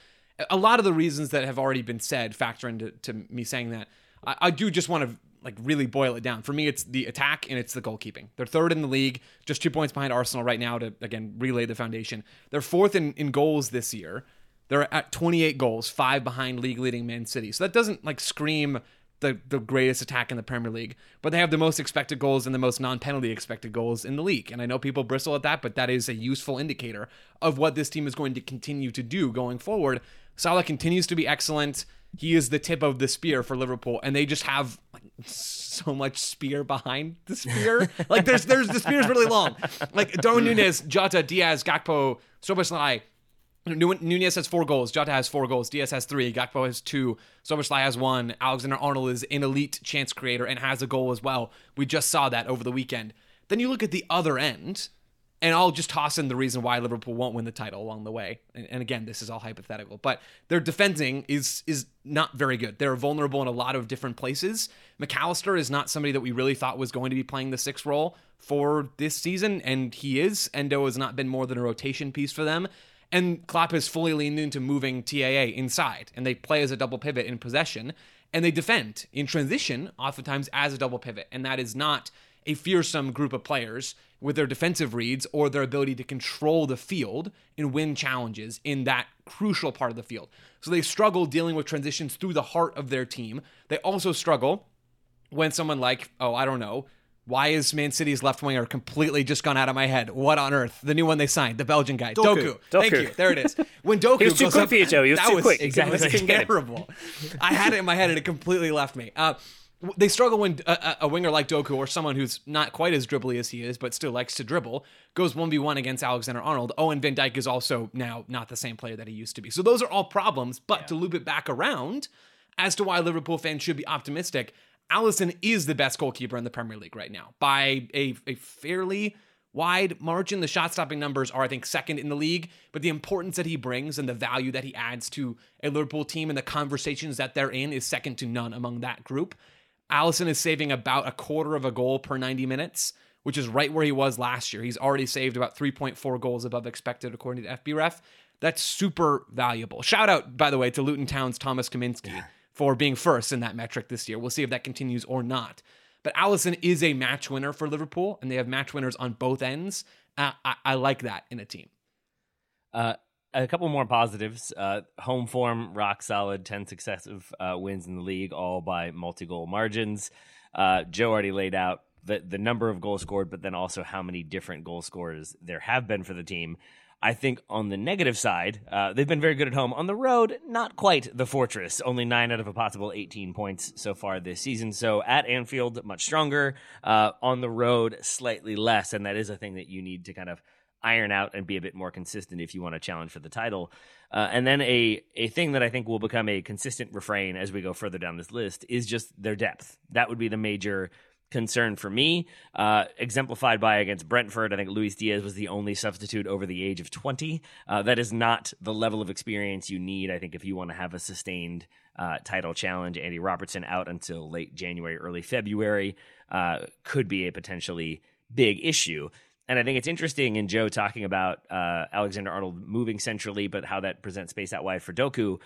A lot of the reasons that have already been said factor into to me saying that. I, I do just want to like really boil it down. For me, it's the attack and it's the goalkeeping. They're third in the league, just two points behind Arsenal right now to again relay the foundation. They're fourth in, in goals this year. They're at 28 goals, five behind league leading Man City. So that doesn't like scream the, the greatest attack in the Premier League, but they have the most expected goals and the most non penalty expected goals in the league. And I know people bristle at that, but that is a useful indicator of what this team is going to continue to do going forward. Salah continues to be excellent. He is the tip of the spear for Liverpool, and they just have like, so much spear behind the spear. <laughs> like there's there's the spear's really long. Like Darwin Nunez, Jota, Diaz, Gakpo, Szoboszlai, Nunez has four goals. Jota has four goals. Diaz has three. Gakpo has two. Szoboszlai has one. Alexander Arnold is an elite chance creator and has a goal as well. We just saw that over the weekend. Then you look at the other end, and I'll just toss in the reason why Liverpool won't win the title along the way. And, and again, this is all hypothetical, but their defending is is not very good. They're vulnerable in a lot of different places. Mac Allister is not somebody that we really thought was going to be playing the sixth role for this season, and he is. Endo has not been more than a rotation piece for them. And Klopp has fully leaned into moving TAA inside, and they play as a double pivot in possession, and they defend in transition, oftentimes as a double pivot. And that is not a fearsome group of players with their defensive reads or their ability to control the field and win challenges in that crucial part of the field. So they struggle dealing with transitions through the heart of their team. They also struggle when someone like, oh, I don't know, why is Man City's left winger completely just gone out of my head? What on earth? The new one they signed, the Belgian guy, Doku. Doku. Thank you. There it is. <laughs> When Doku he was too goes quick up, for you, Joe. He was that too was, quick. Exactly. <laughs> Was terrible. I had it in my head and it completely left me. Uh, they struggle when a, a, winger like Doku or someone who's not quite as dribbly as he is, but still likes to dribble, goes 1v1 against Alexander Arnold. Owen Van Dijk is also now not the same player that he used to be. So those are all problems. But yeah. to loop it back around as to why Liverpool fans should be optimistic, Alisson is the best goalkeeper in the Premier League right now by a, a fairly wide margin. The shot stopping numbers are, I think, second in the league, but the importance that he brings and the value that he adds to a Liverpool team and the conversations that they're in is second to none among that group. Alisson is saving about a quarter of a goal per 90 minutes, which is right where he was last year. He's already saved about 3.4 goals above expected, according to FBref. That's super valuable. Shout out, by the way, to Luton Town's Thomas Kaminski for being first in that metric this year. We'll see if that continues or not. But Alisson is a match winner for Liverpool, and they have match winners on both ends. Uh, I, I like that in a team. Uh, a couple more positives. Uh, home form, rock solid, 10 successive uh, wins in the league, all by multi goal margins. Uh, Joe already laid out the, the number of goals scored, but then also how many different goal scorers there have been for the team. I think on the negative side, uh, they've been very good at home. On the road, not quite the fortress. Only nine out of a possible 18 points so far this season. So at Anfield, much stronger. Uh, on the road, slightly less. And that is a thing that you need to kind of iron out and be a bit more consistent if you want to challenge for the title. Uh, and then a a thing that I think will become a consistent refrain as we go further down this list is just their depth. That would be the major concern for me, uh, exemplified by against Brentford. I think Luis Diaz was the only substitute over the age of 20. Uh, that is not the level of experience you need, I think, if you want to have a sustained uh, title challenge. Andy Robertson out until late January, early February uh, could be a potentially big issue. And I think it's interesting in Joe talking about uh, Alexander Arnold moving centrally, but how that presents space out wide for Doku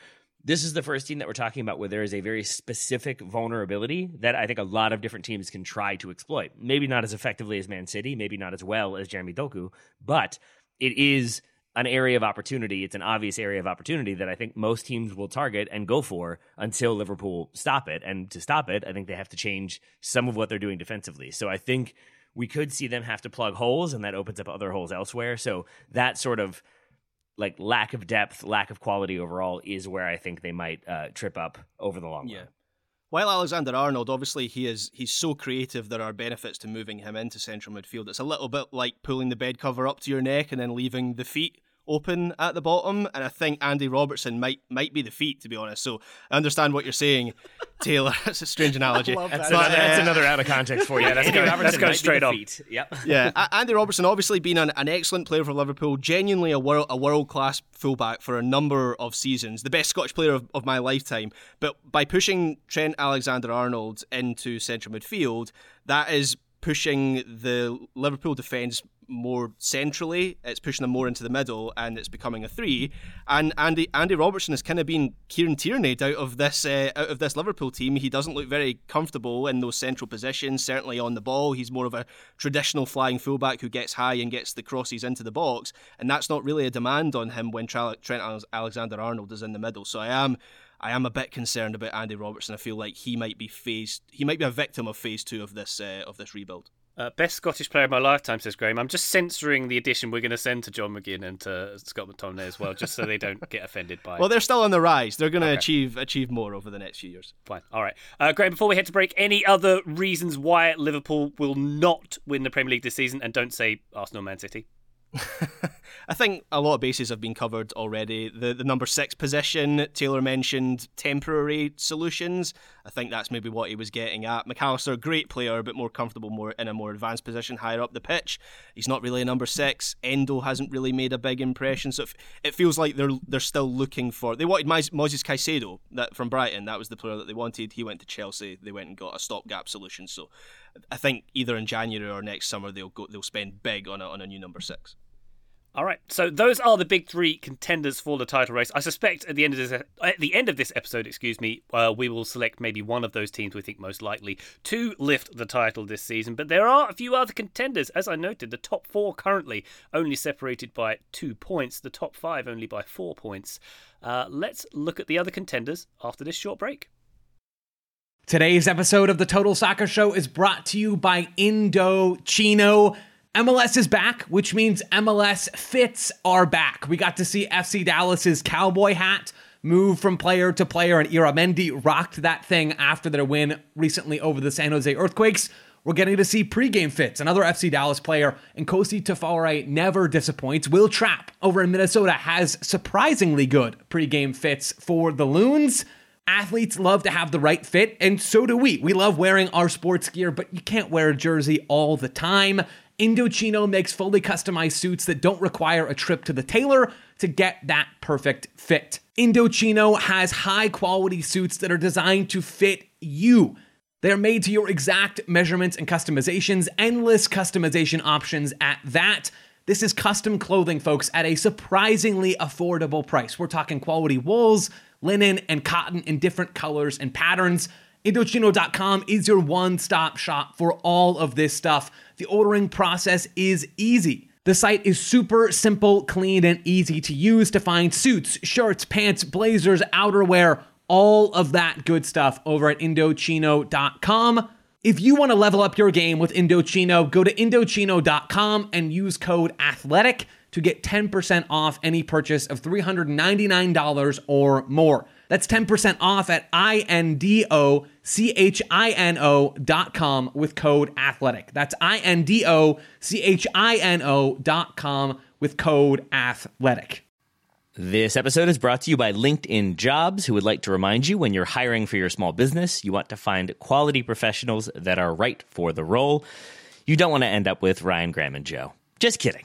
this is the first team that we're talking about where there is a very specific vulnerability that I think a lot of different teams can try to exploit. Maybe not as effectively as Man City, maybe not as well as Jeremy Doku, but it is an area of opportunity. It's an obvious area of opportunity that I think most teams will target and go for until Liverpool stop it. And to stop it, I think they have to change some of what they're doing defensively. So I think we could see them have to plug holes, and that opens up other holes elsewhere. So that sort of like lack of depth, lack of quality overall is where I think they might uh, trip up over the long yeah. run. While Alexander Arnold, obviously he is he's so creative, there are benefits to moving him into central midfield. It's a little bit like pulling the bed cover up to your neck and then leaving the feet open at the bottom, and I think Andy Robertson might might be the feet, to be honest. So I understand what you're saying, <laughs> Taylor. <laughs> That's a strange analogy. That's, But, another, that's uh, another out of context for you. <laughs> let's Andy go- Robertson let's go might be straight on. feet. Yep. yeah, Andy Robertson obviously been an, an excellent player for Liverpool, genuinely a world a world class fullback for a number of seasons, the best Scottish player of, of my lifetime. But by pushing Trent Alexander Arnold into central midfield, that is pushing the Liverpool defence more centrally. It's pushing them more into the middle, and it's becoming a three. And Andy Andy Robertson has kind of been Kieran Tierney out of this uh, out of this Liverpool team. He doesn't look very comfortable in those central positions. Certainly on the ball, he's more of a traditional flying fullback who gets high and gets the crosses into the box, and that's not really a demand on him when Trent Alexander Arnold is in the middle. So I am. I am a bit concerned about Andy Robertson. I feel like he might be phased. he might be a victim of phase two of this uh, of this rebuild. Uh, best Scottish player of my lifetime, says Graham. I'm just censoring the edition we're going to send to John McGinn and to Scott McTominay as well, just so they don't get offended by it. Well, they're still on the rise. They're going to Okay. achieve achieve more over the next few years. Fine. All right. Uh, Graham, before we head to break, any other reasons why Liverpool will not win the Premier League this season? And don't say Arsenal Man City. <laughs> I think a lot of bases have been covered already. The the number six position, Taylor mentioned temporary solutions. I think that's maybe what he was getting at. Mac Allister, great player, but more comfortable more in a more advanced position higher up the pitch. He's not really a number six. Endo hasn't really made a big impression, so it, feels like they're they're still looking for. They wanted Moises Caicedo that from Brighton. That was the player that they wanted. He went to Chelsea. They went and got a stopgap solution. So I think either in January or next summer they'll go they'll spend big on a on a new number six. All right, so those are the big three contenders for the title race. I suspect at the end of this, at the end of this episode, excuse me, uh, we will select maybe one of those teams we think most likely to lift the title this season. But there are a few other contenders, as I noted. The top four currently only separated by two points. The top five only by four points. Uh, let's look at the other contenders after this short break. Today's episode of the Total Soccer Show is brought to you by Indochino. MLS is back, which means MLS fits are back. We got to see FC Dallas's cowboy hat move from player to player, and Illarramendi rocked that thing after their win recently over the San Jose Earthquakes. We're getting to see pregame fits. Another FC Dallas player, and Nkosi Tafari never disappoints. Will Trapp over in Minnesota has surprisingly good pregame fits for the Loons. Athletes love to have the right fit, and so do we. We love wearing our sports gear, but you can't wear a jersey all the time. Indochino makes fully customized suits that don't require a trip to the tailor to get that perfect fit. Indochino has high quality suits that are designed to fit you. They're made to your exact measurements and customizations, endless customization options at that. This is custom clothing, folks, at a surprisingly affordable price. We're talking quality wools, linen, and cotton in different colors and patterns. Indochino.com is your one stop shop for all of this stuff. The ordering process is easy. The site is super simple, clean, and easy to use to find suits, shirts, pants, blazers, outerwear, all of that good stuff over at Indochino.com. If you want to level up your game with Indochino, go to Indochino.com and use code ATHLETIC to get 10% off any purchase of $399 or more. That's 10% off at I-N-D-O-C-H-I-N-O dot com with code ATHLETIC. That's I-N-D-O-C-H-I-N-O dot com with code ATHLETIC. This episode is brought to you by LinkedIn Jobs, who would like to remind you when you're hiring for your small business, you want to find quality professionals that are right for the role. You don't want to end up with Ryan Graham and Joe. Just kidding.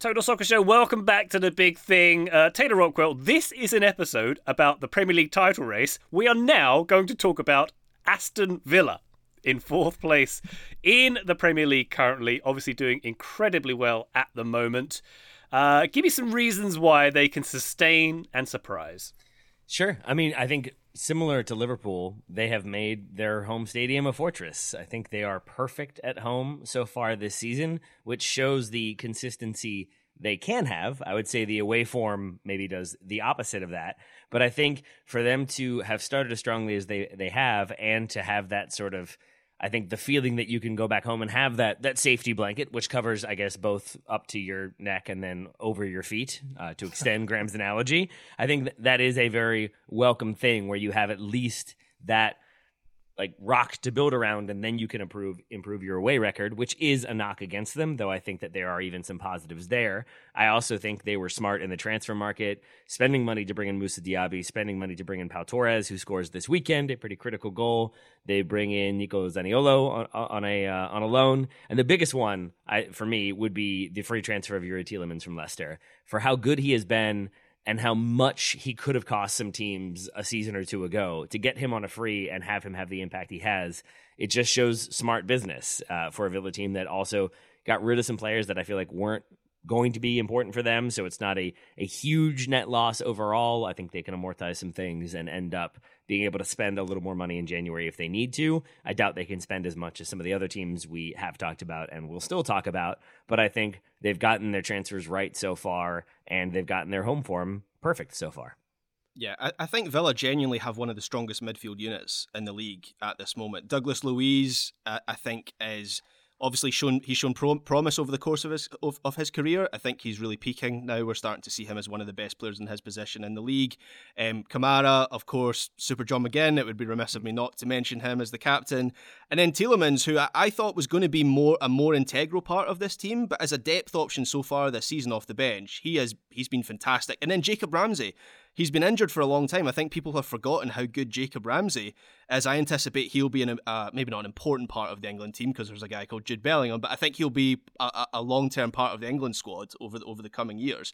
Total Soccer Show, welcome back to the big thing. Uh, Taylor Rockwell, this is an episode about the Premier League title race. We are now going to talk about Aston Villa in fourth place in the Premier League currently, obviously doing incredibly well at the moment. Uh, give me some reasons why they can sustain and surprise. Sure. I mean, I think similar to Liverpool, they have made their home stadium a fortress. I think they are perfect at home so far this season, which shows the consistency they can have. I would say the away form maybe does the opposite of that. But I think for them to have started as strongly as they, they have and to have that sort of I think the feeling that you can go back home and have that that safety blanket, which covers, I guess, both up to your neck and then over your feet, uh, to extend Graham's analogy, I think that, that is a very welcome thing where you have at least that like rock to build around and then you can improve improve your away record which is a knock against them though i think that there are even some positives there. I also think they were smart in the transfer market spending money to bring in Moussa Diaby spending money to bring in Pau Torres who scores this weekend a pretty critical goal. They bring in Nico Zaniolo on, on a uh, on a loan. And the biggest one I, for me would be the free transfer of Youri Tielemans from Leicester. For how good he has been and how much he could have cost some teams a season or two ago to get him on a free and have him have the impact he has. It just shows smart business uh, for a Villa team that also got rid of some players that I feel like weren't going to be important for them. So it's not a, a huge net loss overall. I think they can amortize some things and end up being able to spend a little more money in January if they need to. I doubt they can spend as much as some of the other teams we have talked about and will still talk about. But I think they've gotten their transfers right so far and they've gotten their home form perfect so far. Yeah, I, I, think Villa genuinely have one of the strongest midfield units in the league at this moment. Douglas Luiz, uh, I think, is obviously shown he's shown prom- promise over the course of his of, of his career. I think he's really peaking now. We're starting to see him as one of the best players in his position in the league. Um, Kamara, of course, Super John McGinn. It would be remiss of me not to mention him as the captain, and then Tielemans, who I, I thought was going to be more a more integral part of this team, but as a depth option so far this season off the bench, he has he's been fantastic. And then Jacob Ramsey he's been injured for a long time. I think people have forgotten how good Jacob Ramsey is. I anticipate he'll be an, uh, maybe not an important part of the England team because there's a guy called Jude Bellingham, but I think he'll be a, a long term part of the England squad over the, over the coming years.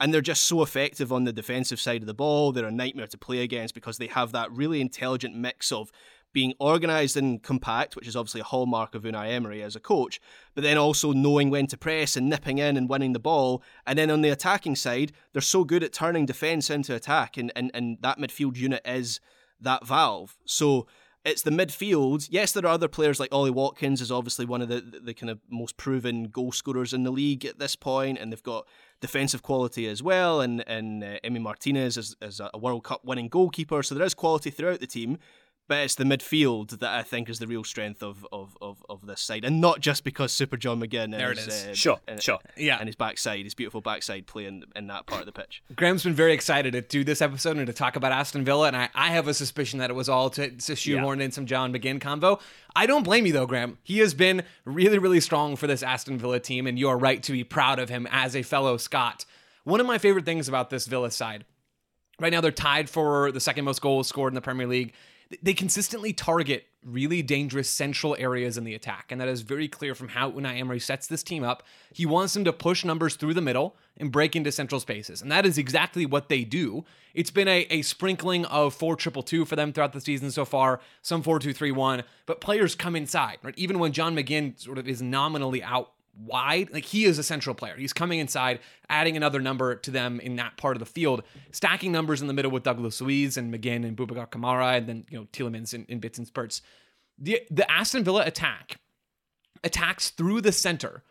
And they're just so effective on the defensive side of the ball. They're a nightmare to play against because they have that really intelligent mix of being organised and compact, which is obviously a hallmark of Unai Emery as a coach, but then also knowing when to press and nipping in and winning the ball. And then on the attacking side, they're so good at turning defence into attack, and, and, and that midfield unit is that valve. So it's the midfield. Yes, there are other players like Ollie Watkins is obviously one of the, the, the kind of most proven goal scorers in the league at this point, and they've got defensive quality as well. And and uh, Emi Martinez is, is a World Cup winning goalkeeper, so there is quality throughout the team but it's the midfield that I think is the real strength of of, of, of this side, and not just because Super John McGinn there is, it is. Uh, sure, and, sure, yeah, and his backside, his beautiful backside playing in that part of the pitch. Graham's been very excited to do this episode and to talk about Aston Villa, and I, I have a suspicion that it was all to, to shoehorn yeah. in some John McGinn convo. I don't blame you though, Graham. He has been really, really strong for this Aston Villa team, and you are right to be proud of him as a fellow Scot. One of my favorite things about this Villa side, right now they're tied for the second most goals scored in the Premier League they consistently target really dangerous central areas in the attack. And that is very clear from how Unai Emery sets this team up. He wants them to push numbers through the middle and break into central spaces. And that is exactly what they do. It's been a, a sprinkling of 4 2 2 for them throughout the season so far, some 4 2 3 1. But players come inside, right? Even when John McGinn sort of is nominally out wide. Like he is a central player. He's coming inside, adding another number to them in that part of the field, stacking numbers in the middle with Douglas Luiz and McGinn and Boubacar Kamara, and then you know Tielemans in, in bits and spurts. The the Aston Villa attack attacks through the center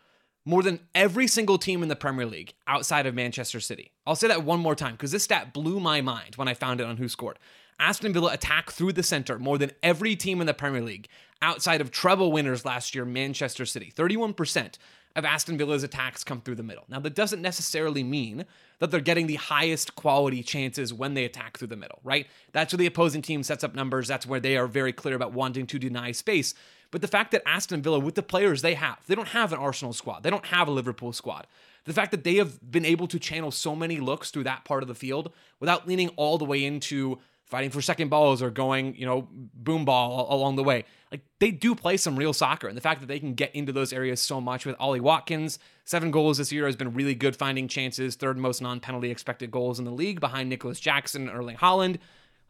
more than every single team in the Premier League outside of Manchester City. I'll say that one more time because this stat blew my mind when I found it on WhoScored. Aston Villa attack through the center more than every team in the Premier League outside of treble winners last year, Manchester City. 31% of Aston Villa's attacks come through the middle. Now, that doesn't necessarily mean that they're getting the highest quality chances when they attack through the middle, right? That's where the opposing team sets up numbers. That's where they are very clear about wanting to deny space. But the fact that Aston Villa, with the players they have, they don't have an Arsenal squad, they don't have a Liverpool squad. The fact that they have been able to channel so many looks through that part of the field without leaning all the way into fighting for second balls or going, you know, boom ball along the way. Like they do play some real soccer. And the fact that they can get into those areas so much with Ollie Watkins, seven goals this year has been really good finding chances, third most non penalty expected goals in the league behind Nicolas Jackson and Erling Haaland.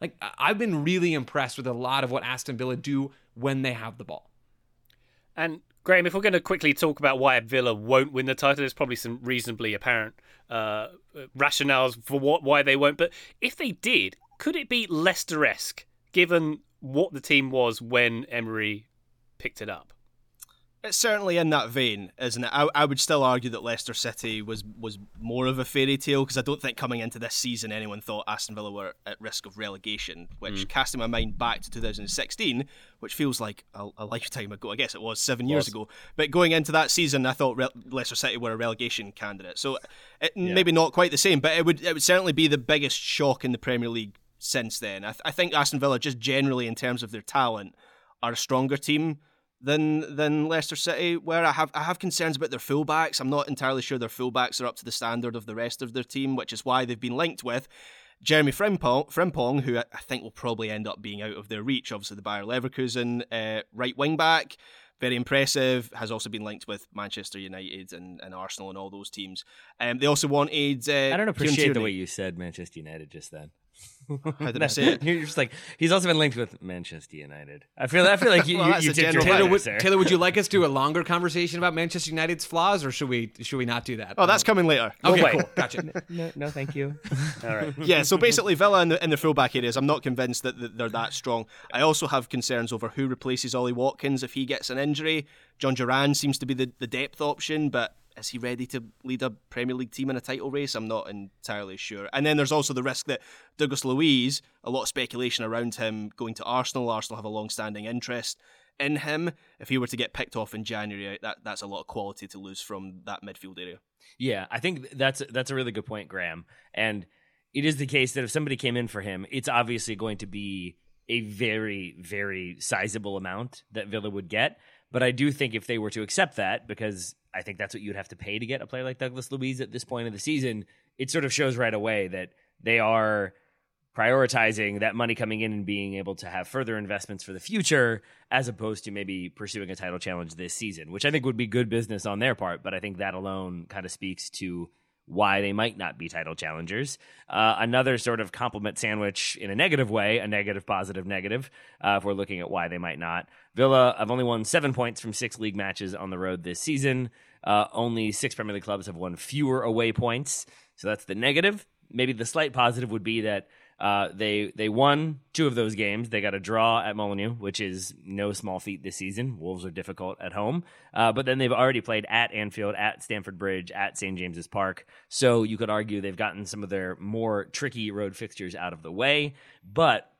Like I've been really impressed with a lot of what Aston Villa do when they have the ball. And Graham, if we're going to quickly talk about why Villa won't win the title, there's probably some reasonably apparent uh, rationales for what, why they won't. But if they did, could it be Leicester esque given what the team was when Emery picked it up? It's certainly in that vein, isn't it? I, I would still argue that Leicester City was was more of a fairy tale because I don't think coming into this season anyone thought Aston Villa were at risk of relegation. Which, mm. casting my mind back to 2016, which feels like a, a lifetime ago, I guess it was seven years ago. But going into that season, I thought Re- Leicester City were a relegation candidate. So it, yeah. maybe not quite the same, but it would it would certainly be the biggest shock in the Premier League since then. I, th- I think Aston Villa, just generally in terms of their talent, are a stronger team than than Leicester City. Where I have I have concerns about their fullbacks. I'm not entirely sure their fullbacks are up to the standard of the rest of their team, which is why they've been linked with. Jeremy Frimpong, Frimpong, who I think will probably end up being out of their reach, obviously the Bayer Leverkusen uh, right wing back, very impressive. Has also been linked with Manchester United and, and Arsenal and all those teams. Um, they also wanted. Uh, I don't appreciate the way you said Manchester United just then. How did I say it? You're just like he's also been linked with Manchester United. I feel I feel like you, <laughs> well, you, you did your Taylor, would, Taylor, would you like us to do a longer conversation about Manchester United's flaws, or should we should we not do that? Oh, that's coming later. Okay, we'll cool. Gotcha. <laughs> no, no, no, thank you. <laughs> All right. Yeah. So basically, Villa in the in the fullback areas, I'm not convinced that they're that strong. I also have concerns over who replaces Ollie Watkins if he gets an injury. Jhon Durán seems to be the, the depth option, but is he ready to lead a Premier League team in a title race? I'm not entirely sure. And then there's also the risk that Douglas Luiz, a lot of speculation around him going to Arsenal. Arsenal have a long standing interest in him. If he were to get picked off in January, that that's a lot of quality to lose from that midfield area. Yeah, I think that's that's a really good point, Graham. And it is the case that if somebody came in for him, it's obviously going to be a very, very sizable amount that Villa would get. But I do think if they were to accept that, because I think that's what you'd have to pay to get a player like Douglas Luiz at this point of the season, it sort of shows right away that they are prioritizing that money coming in and being able to have further investments for the future as opposed to maybe pursuing a title challenge this season, which I think would be good business on their part. But I think that alone kind of speaks to why they might not be title challengers. Uh, another sort of compliment sandwich in a negative way, a negative, positive, negative, uh, if we're looking at why they might not. Villa have only won seven points from six league matches on the road this season. Uh, only six Premier League clubs have won fewer away points. So that's the negative. Maybe the slight positive would be that uh, they they won two of those games. They got a draw at Molineux, which is no small feat this season. Wolves are difficult at home, uh, but then they've already played at Anfield, at Stamford Bridge, at St James's Park. So you could argue they've gotten some of their more tricky road fixtures out of the way. But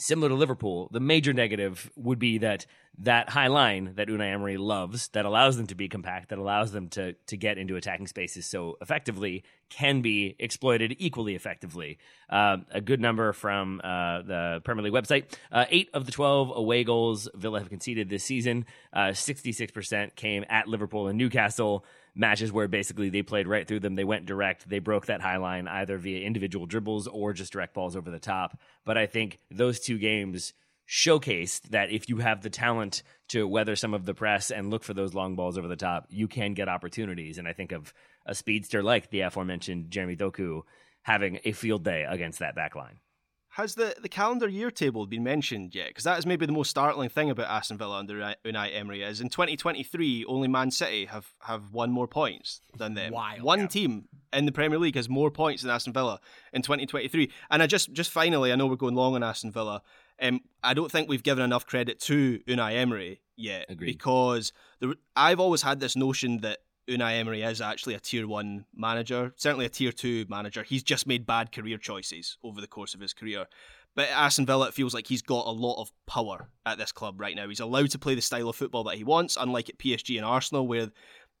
similar to Liverpool, the major negative would be that that high line that Unai Emery loves, that allows them to be compact, that allows them to to get into attacking spaces so effectively, can be exploited equally effectively. Uh, a good number from uh, the Premier League website: uh, eight of the twelve away goals Villa have conceded this season, uh, sixty-six percent came at Liverpool and Newcastle matches where basically they played right through them. They went direct. They broke that high line either via individual dribbles or just direct balls over the top. But I think those two games showcased that if you have the talent to weather some of the press and look for those long balls over the top, you can get opportunities. And I think of a speedster like the aforementioned Jeremy Doku having a field day against that back line. Has the, the calendar year table been mentioned yet? Because that is maybe the most startling thing about Aston Villa under Unai Emery is in 2023 only Man City have, have won more points than them. Wild. One team in the Premier League has more points than Aston Villa in 2023. And I just just finally, I know we're going long on Aston Villa. Um, I don't think we've given enough credit to Unai Emery yet Agreed. because the, I've always had this notion that Unai Emery is actually a tier one manager, certainly a tier two manager. He's just made bad career choices over the course of his career. But at Aston Villa, it feels like he's got a lot of power at this club right now. He's allowed to play the style of football that he wants, unlike at PSG and Arsenal, where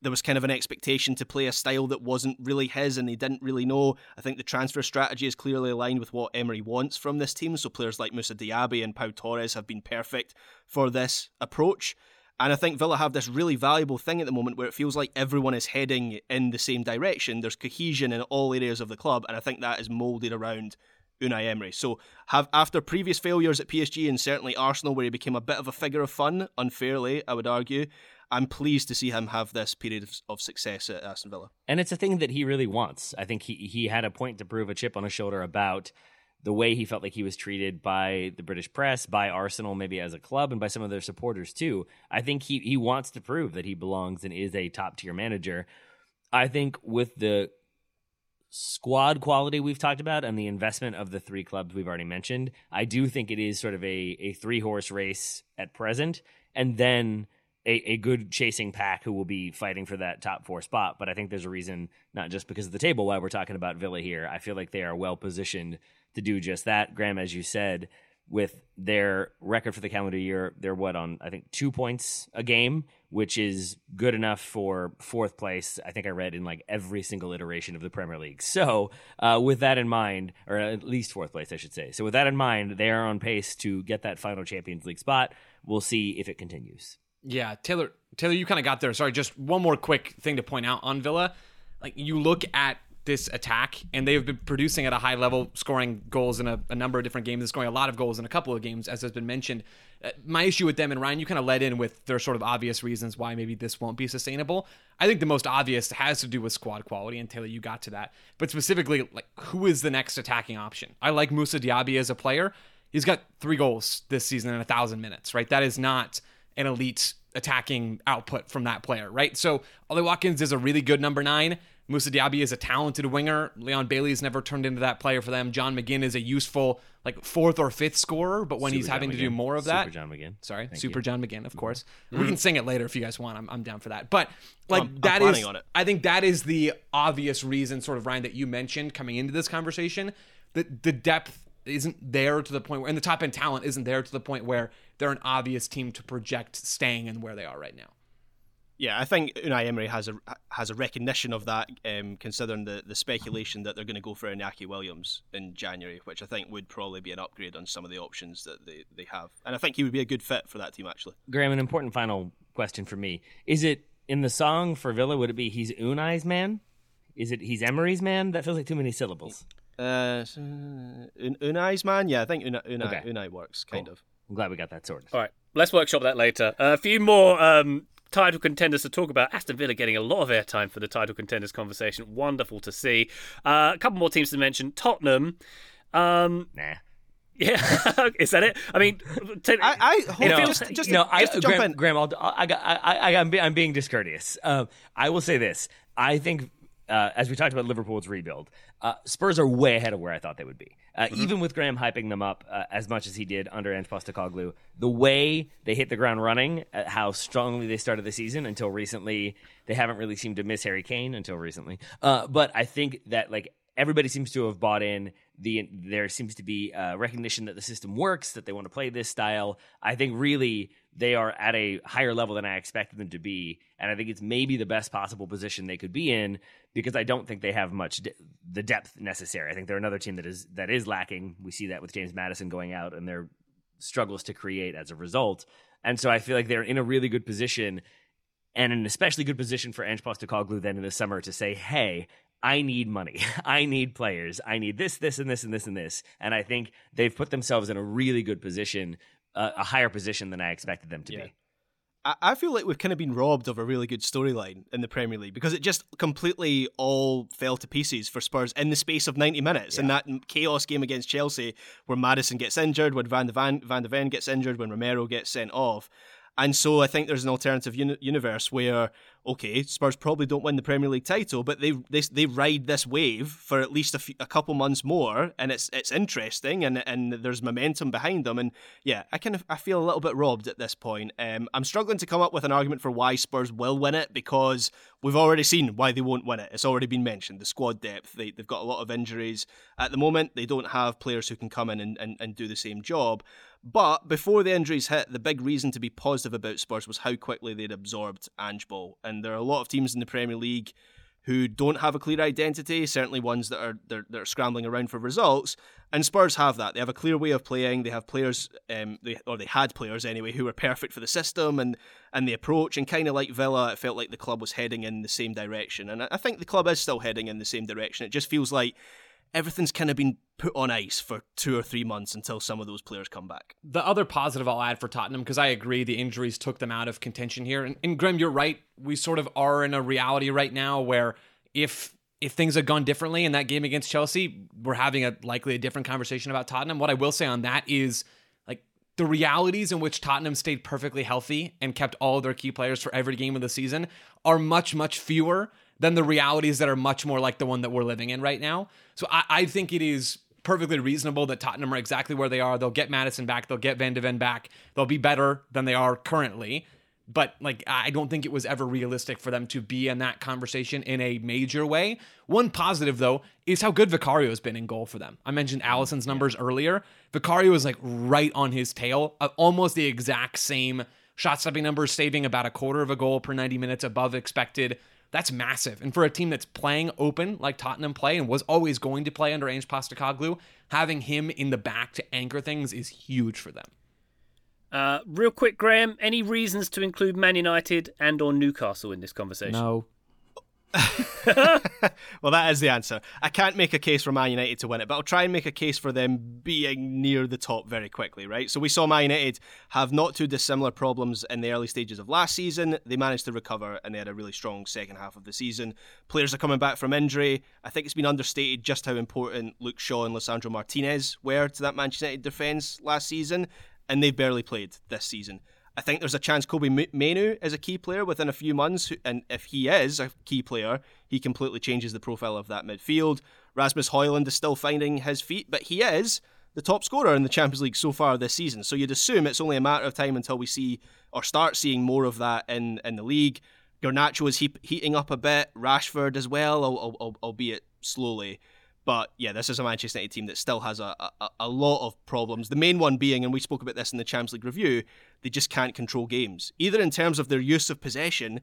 there was kind of an expectation to play a style that wasn't really his and he didn't really know. I think the transfer strategy is clearly aligned with what Emery wants from this team. So players like Moussa Diaby and Pau Torres have been perfect for this approach. And I think Villa have this really valuable thing at the moment where it feels like everyone is heading in the same direction. There's cohesion in all areas of the club, and I think that is moulded around Unai Emery. So, have after previous failures at PSG and certainly Arsenal, where he became a bit of a figure of fun, unfairly, I would argue, I'm pleased to see him have this period of, of success at Aston Villa. And it's a thing that he really wants. I think he he had a point to prove, a chip on his shoulder about the way he felt like he was treated by the British press, by Arsenal, maybe as a club, and by some of their supporters too. I think he he wants to prove that he belongs and is a top tier manager. I think with the squad quality we've talked about and the investment of the three clubs we've already mentioned, I do think it is sort of a, a three horse race at present. And then a, a good chasing pack who will be fighting for that top four spot. But I think there's a reason, not just because of the table, why we're talking about Villa here. I feel like they are well positioned to do just that. Graham, as you said, with their record for the calendar year, they're what on I think two points a game, which is good enough for fourth place. I think I read in like every single iteration of the Premier League. So uh, with that in mind, or at least fourth place, I should say. So with that in mind, they are on pace to get that final Champions League spot. We'll see if it continues. Yeah, Taylor. Taylor, you kind of got there. Sorry, just one more quick thing to point out on Villa. Like you look at this attack, and they've been producing at a high level, scoring goals in a, a number of different games, and scoring a lot of goals in a couple of games, as has been mentioned. Uh, my issue with them and Ryan, you kind of led in with their sort of obvious reasons why maybe this won't be sustainable. I think the most obvious has to do with squad quality, and Taylor, you got to that. But specifically, like who is the next attacking option? I like Moussa Diaby as a player. He's got three goals this season in a thousand minutes, right? That is not an elite attacking output from that player, right? So Ollie Watkins is a really good number nine. Moussa Diaby is a talented winger. Leon Bailey's never turned into that player for them. John McGinn is a useful like fourth or fifth scorer, but when Super he's John having to do more of that, Super that, John McGinn. Sorry, Thank Super you. John McGinn, of mm-hmm. course. We mm-hmm. can sing it later if you guys want. I'm, I'm down for that. But like I'm- I'm that is, on it. I think that is the obvious reason, sort of Ryan, that you mentioned coming into this conversation. that the depth isn't there to the point where, and the top end talent isn't there to the point where they're an obvious team to project staying and where they are right now. Yeah, I think Unai Emery has a has a recognition of that, um, considering the, the speculation that they're going to go for Iñaki Williams in January, which I think would probably be an upgrade on some of the options that they, they have. And I think he would be a good fit for that team, actually. Graham, an important final question for me. Is it in the song for Villa, would it be he's Unai's man? Is it he's Emery's man? That feels like too many syllables. Uh, Unai's man? Yeah, I think Unai, Unai, Okay. Unai works, kind Cool. of. I'm glad we got that sorted. All right, let's workshop that later. Uh, a few more um, title contenders to talk about. Aston Villa getting a lot of airtime for the title contenders conversation. Wonderful to see. Uh, a couple more teams to mention. Tottenham. Um, Nah. yeah, <laughs> is that it? I mean, t- I, I hope, It No, just, just, no, to, I, just to jump Graham, in. Graham, I'll, I, I, I, I, I'm, I'm being discourteous. Um, I will say this: I think, uh, as we talked about Liverpool's rebuild, uh, Spurs are way ahead of where I thought they would be. Uh, Mm-hmm. Even with Graham hyping them up uh, as much as he did under Ange Postecoglou, the way they hit the ground running, uh, how strongly they started the season until recently, they haven't really seemed to miss Harry Kane until recently. Uh, but I think that like everybody seems to have bought in. The there seems to be uh, recognition that the system works, that they want to play this style. I think really they are at a higher level than I expected them to be, and I think it's maybe the best possible position they could be in because I don't think they have much de- the depth necessary. I think they're another team that is that is lacking. We see that with James Maddison going out and their struggles to create as a result, and so I feel like they're in a really good position and an especially good position for Ange Postecoglou then in the summer to say, "Hey, I need money. <laughs> I need players. I need this, this, and this, and this, and this." And I think they've put themselves in a really good position, uh, a higher position than I expected them to Yeah. be. I, feel like we've kind of been robbed of a really good storyline in the Premier League because it just completely all fell to pieces for Spurs in the space of 90 minutes. In that chaos game against Chelsea, where Maddison gets injured, when Van de, Van, Van de Ven gets injured, when Romero gets sent off. And so I think there's an alternative uni- universe where, okay, Spurs probably don't win the Premier League title, but they they, they ride this wave for at least a, few, a couple months more, and it's it's interesting, and and there's momentum behind them, and yeah, I kind of I feel a little bit robbed at this point. Um, I'm struggling to come up with an argument for why Spurs will win it because we've already seen why they won't win it. It's already been mentioned the squad depth. They they've got a lot of injuries at the moment. They don't have players who can come in and, and, and do the same job. But before the injuries hit, the big reason to be positive about Spurs was how quickly they'd absorbed Ange Ball. And there are a lot of teams in the Premier League who don't have a clear identity, certainly ones that are they're, they're scrambling around for results. And Spurs have that. They have a clear way of playing. They have players, um, they, or they had players anyway, who were perfect for the system and, and the approach. And kind of like Villa, it felt like the club was heading in the same direction. And I think the club is still heading in the same direction. It just feels like everything's kind of been put on ice for two or three months until some of those players come back. The other positive I'll add for Tottenham, because I agree the injuries took them out of contention here. And, and Grim, you're right. We sort of are in a reality right now where if if things had gone differently in that game against Chelsea, we're having a likely a different conversation about Tottenham. What I will say on that is like the realities in which Tottenham stayed perfectly healthy and kept all of their key players for every game of the season are much, much fewer than the realities that are much more like the one that we're living in right now. So I, I think it is perfectly reasonable that Tottenham are exactly where they are. They'll get Maddison back, they'll get Van de Ven back, they'll be better than they are currently. But like I don't think it was ever realistic for them to be in that conversation in a major way. One positive though is how good Vicario has been in goal for them. I mentioned Alisson's numbers earlier. Vicario is like right on his tail, uh, almost the exact same shot stopping numbers, saving about a quarter of a goal per 90 minutes above expected. That's massive. And for a team that's playing open like Tottenham play and was always going to play under Ange Postecoglou, having him in the back to anchor things is huge for them. Uh, real quick, Graham. Any reasons to include Man United and or Newcastle in this conversation? No. <laughs> Well, that is the answer. I can't make a case for Man United to win it, but I'll try and make a case for them being near the top very quickly, right? So we saw Man United have not too dissimilar problems in the early stages of last season. They managed to recover and they had a really strong second half of the season. Players are coming back from injury. I think it's been understated just how important Luke Shaw and Lisandro Martinez were to that Manchester United defence last season, and they've barely played this season. I think there's a chance Kobbie Mainoo is a key player within a few months, and if he is a key player, he completely changes the profile of that midfield. Rasmus Højlund is still finding his feet, but he is the top scorer in the Champions League so far this season. So you'd assume it's only a matter of time until we see or start seeing more of that in, in the league. Garnacho is heating up a bit, Rashford as well, al- al- al- albeit slowly. But yeah, this is a Manchester United team that still has a, a, a lot of problems. The main one being, and we spoke about this in the Champions League review, they just can't control games, either in terms of their use of possession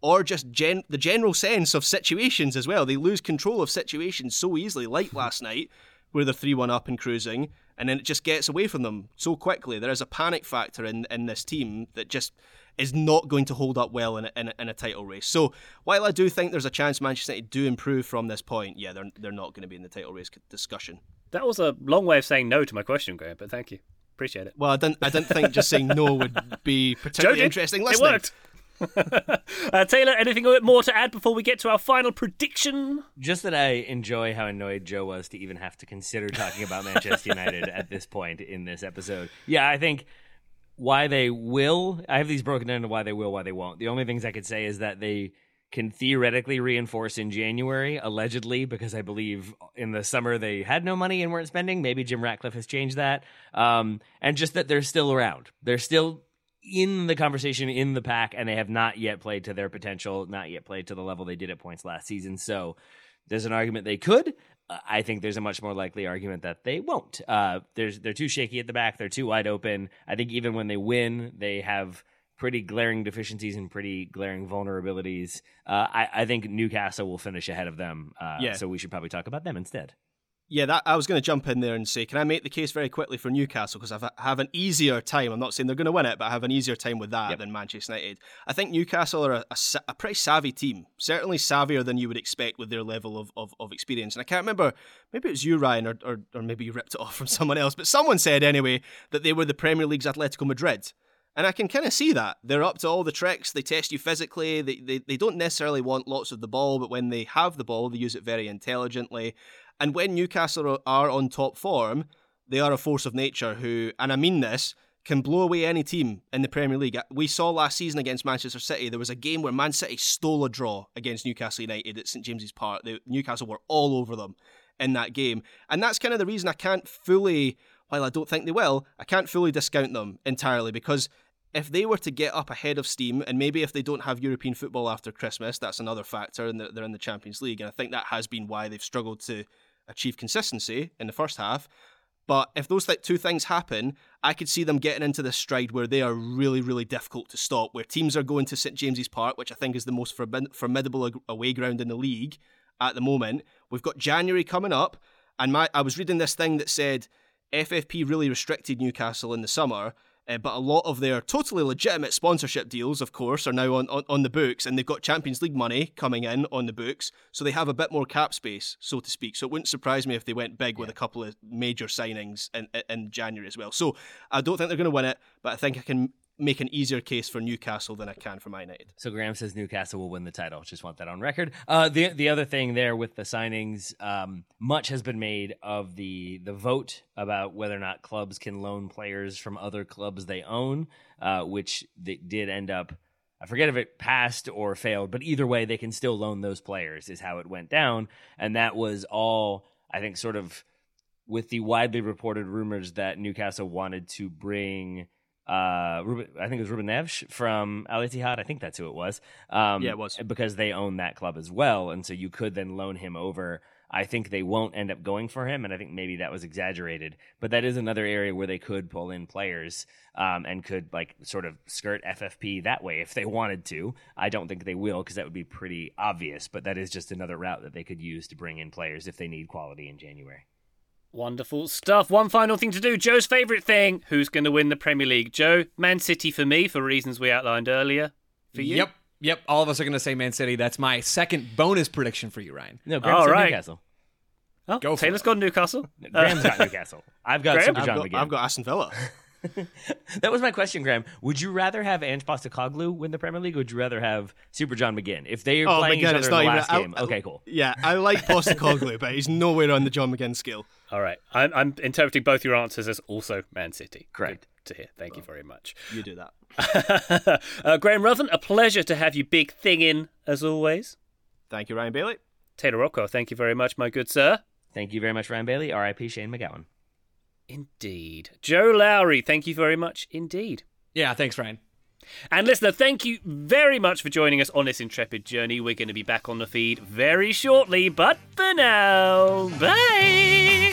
or just gen- the general sense of situations as well. They lose control of situations so easily, like last night, where they're 3 1 up and cruising, and then it just gets away from them so quickly. There is a panic factor in, in this team that just is not going to hold up well in a, in a, in a title race. So while I do think there's a chance Manchester United do improve from this point, yeah, they're, they're not going to be in the title race discussion. That was a long way of saying no to my question, Graham, but thank you. Appreciate it. Well, I don't. I don't think just saying no would be <laughs> particularly interesting listening. It worked. <laughs> uh, Taylor, anything a bit more to add before we get to our final prediction? Just that I enjoy how annoyed Joe was to even have to consider talking about Manchester United <laughs> at this point in this episode. Yeah, I think why they will. I have these broken down to why they will, why they won't. The only things I could say is that they can theoretically reinforce in January, allegedly, because I believe in the summer they had no money and weren't spending. Maybe Jim Ratcliffe has changed that. Um, and just that they're still around. They're still in the conversation in the pack, and they have not yet played to their potential, not yet played to the level they did at points last season. So there's an argument they could. Uh, I think there's a much more likely argument that they won't. Uh, there's they're too shaky at the back. They're too wide open. I think even when they win, they have pretty glaring deficiencies and pretty glaring vulnerabilities. Uh, I, I, think Newcastle will finish ahead of them. Uh, yeah. So we should probably talk about them instead. Yeah, that I was going to jump in there and say, can I make the case very quickly for Newcastle because I have an easier time. I'm not saying they're going to win it, but I have an easier time with that yep. than Manchester United. I think Newcastle are a, a, a, pretty savvy team, certainly savvier than you would expect with their level of, of, of experience. And I can't remember, maybe it was you, Ryan, or, or or maybe you ripped it <laughs> off from someone else, but someone said anyway that they were the Premier League's Atletico Madrid. And I can kind of see that. They're up to all the tricks. They test you physically. They, they, they don't necessarily want lots of the ball, but when they have the ball, they use it very intelligently. And when Newcastle are on top form, they are a force of nature who, and I mean this, can blow away any team in the Premier League. We saw last season against Manchester City, there was a game where Man City stole a draw against Newcastle United at St James's Park. The, Newcastle were all over them in that game. And that's kind of the reason I can't fully, while I don't think they will, I can't fully discount them entirely because if they were to get up ahead of steam, and maybe if they don't have European football after Christmas, that's another factor, and they're in the Champions League. And I think that has been why they've struggled to achieve consistency in the first half. But if those two things happen, I could see them getting into this stride where they are really, really difficult to stop. Where teams are going to St James's Park, which I think is the most formidable away ground in the league at the moment. We've got January coming up, and my I was reading this thing that said FFP really restricted Newcastle in the summer, uh, but a lot of their totally legitimate sponsorship deals, of course, are now on, on, on the books, and they've got Champions League money coming in on the books, so they have a bit more cap space, so to speak. So it wouldn't surprise me if they went big yeah. with a couple of major signings in, in January as well. So I don't think they're going to win it, but I think I can make an easier case for Newcastle than I can for Man United. So Graham says Newcastle will win the title. Just want that on record. Uh, the the other thing there with the signings, um, much has been made of the the vote about whether or not clubs can loan players from other clubs they own, uh, which they did end up. I forget if it passed or failed, but either way, they can still loan those players. Is how it went down, and that was all I think sort of with the widely reported rumors that Newcastle wanted to bring uh, Ruben, I think it was Ruben Neves from Al Ittihad. I think that's who it was. Um, yeah, it was because they own that club as well, and so you could then loan him over. I think they won't end up going for him, and I think maybe that was exaggerated. But that is another area where they could pull in players um, and could like sort of skirt FFP that way if they wanted to. I don't think they will because that would be pretty obvious. But that is just another route that they could use to bring in players if they need quality in January. Wonderful stuff. One final thing to do. Joe's favourite thing. Who's going to win the Premier League? Joe, Man City for me, for reasons we outlined earlier. For you? Yep. Yep. All of us are going to say Man City. That's my second bonus prediction for you, Ryan. No, Graham's All right. Newcastle. Oh, Go Taylor's got Newcastle. <laughs> Graham's got Newcastle. I've got Graham? Super John I've got, I've got Aston Villa. <laughs> that was my question, Graham. Would you rather have Ange Postecoglou win the Premier League, or would you rather have Super John McGinn? If they are oh, playing McGinn, each other in the last even, game, I, okay, cool. Yeah, I like <laughs> Postecoglou, but he's nowhere on the John McGinn scale. All right, I'm, I'm interpreting both your answers as also Man City. Great Good to hear. Thank oh, you very much. You do that. <laughs> uh, Graham Ruthven, a pleasure to have you big thing in as always. Thank you, Ryan Bailey. Taylor Rocco, thank you very much, my good sir. Thank you very much, Ryan Bailey. R.I.P. Shane MacGowan. Indeed. Joe Lowry, thank you very much indeed. Yeah, thanks, Ryan. And listener, thank you very much for joining us on this intrepid journey. We're going to be back on the feed very shortly, but for now, bye.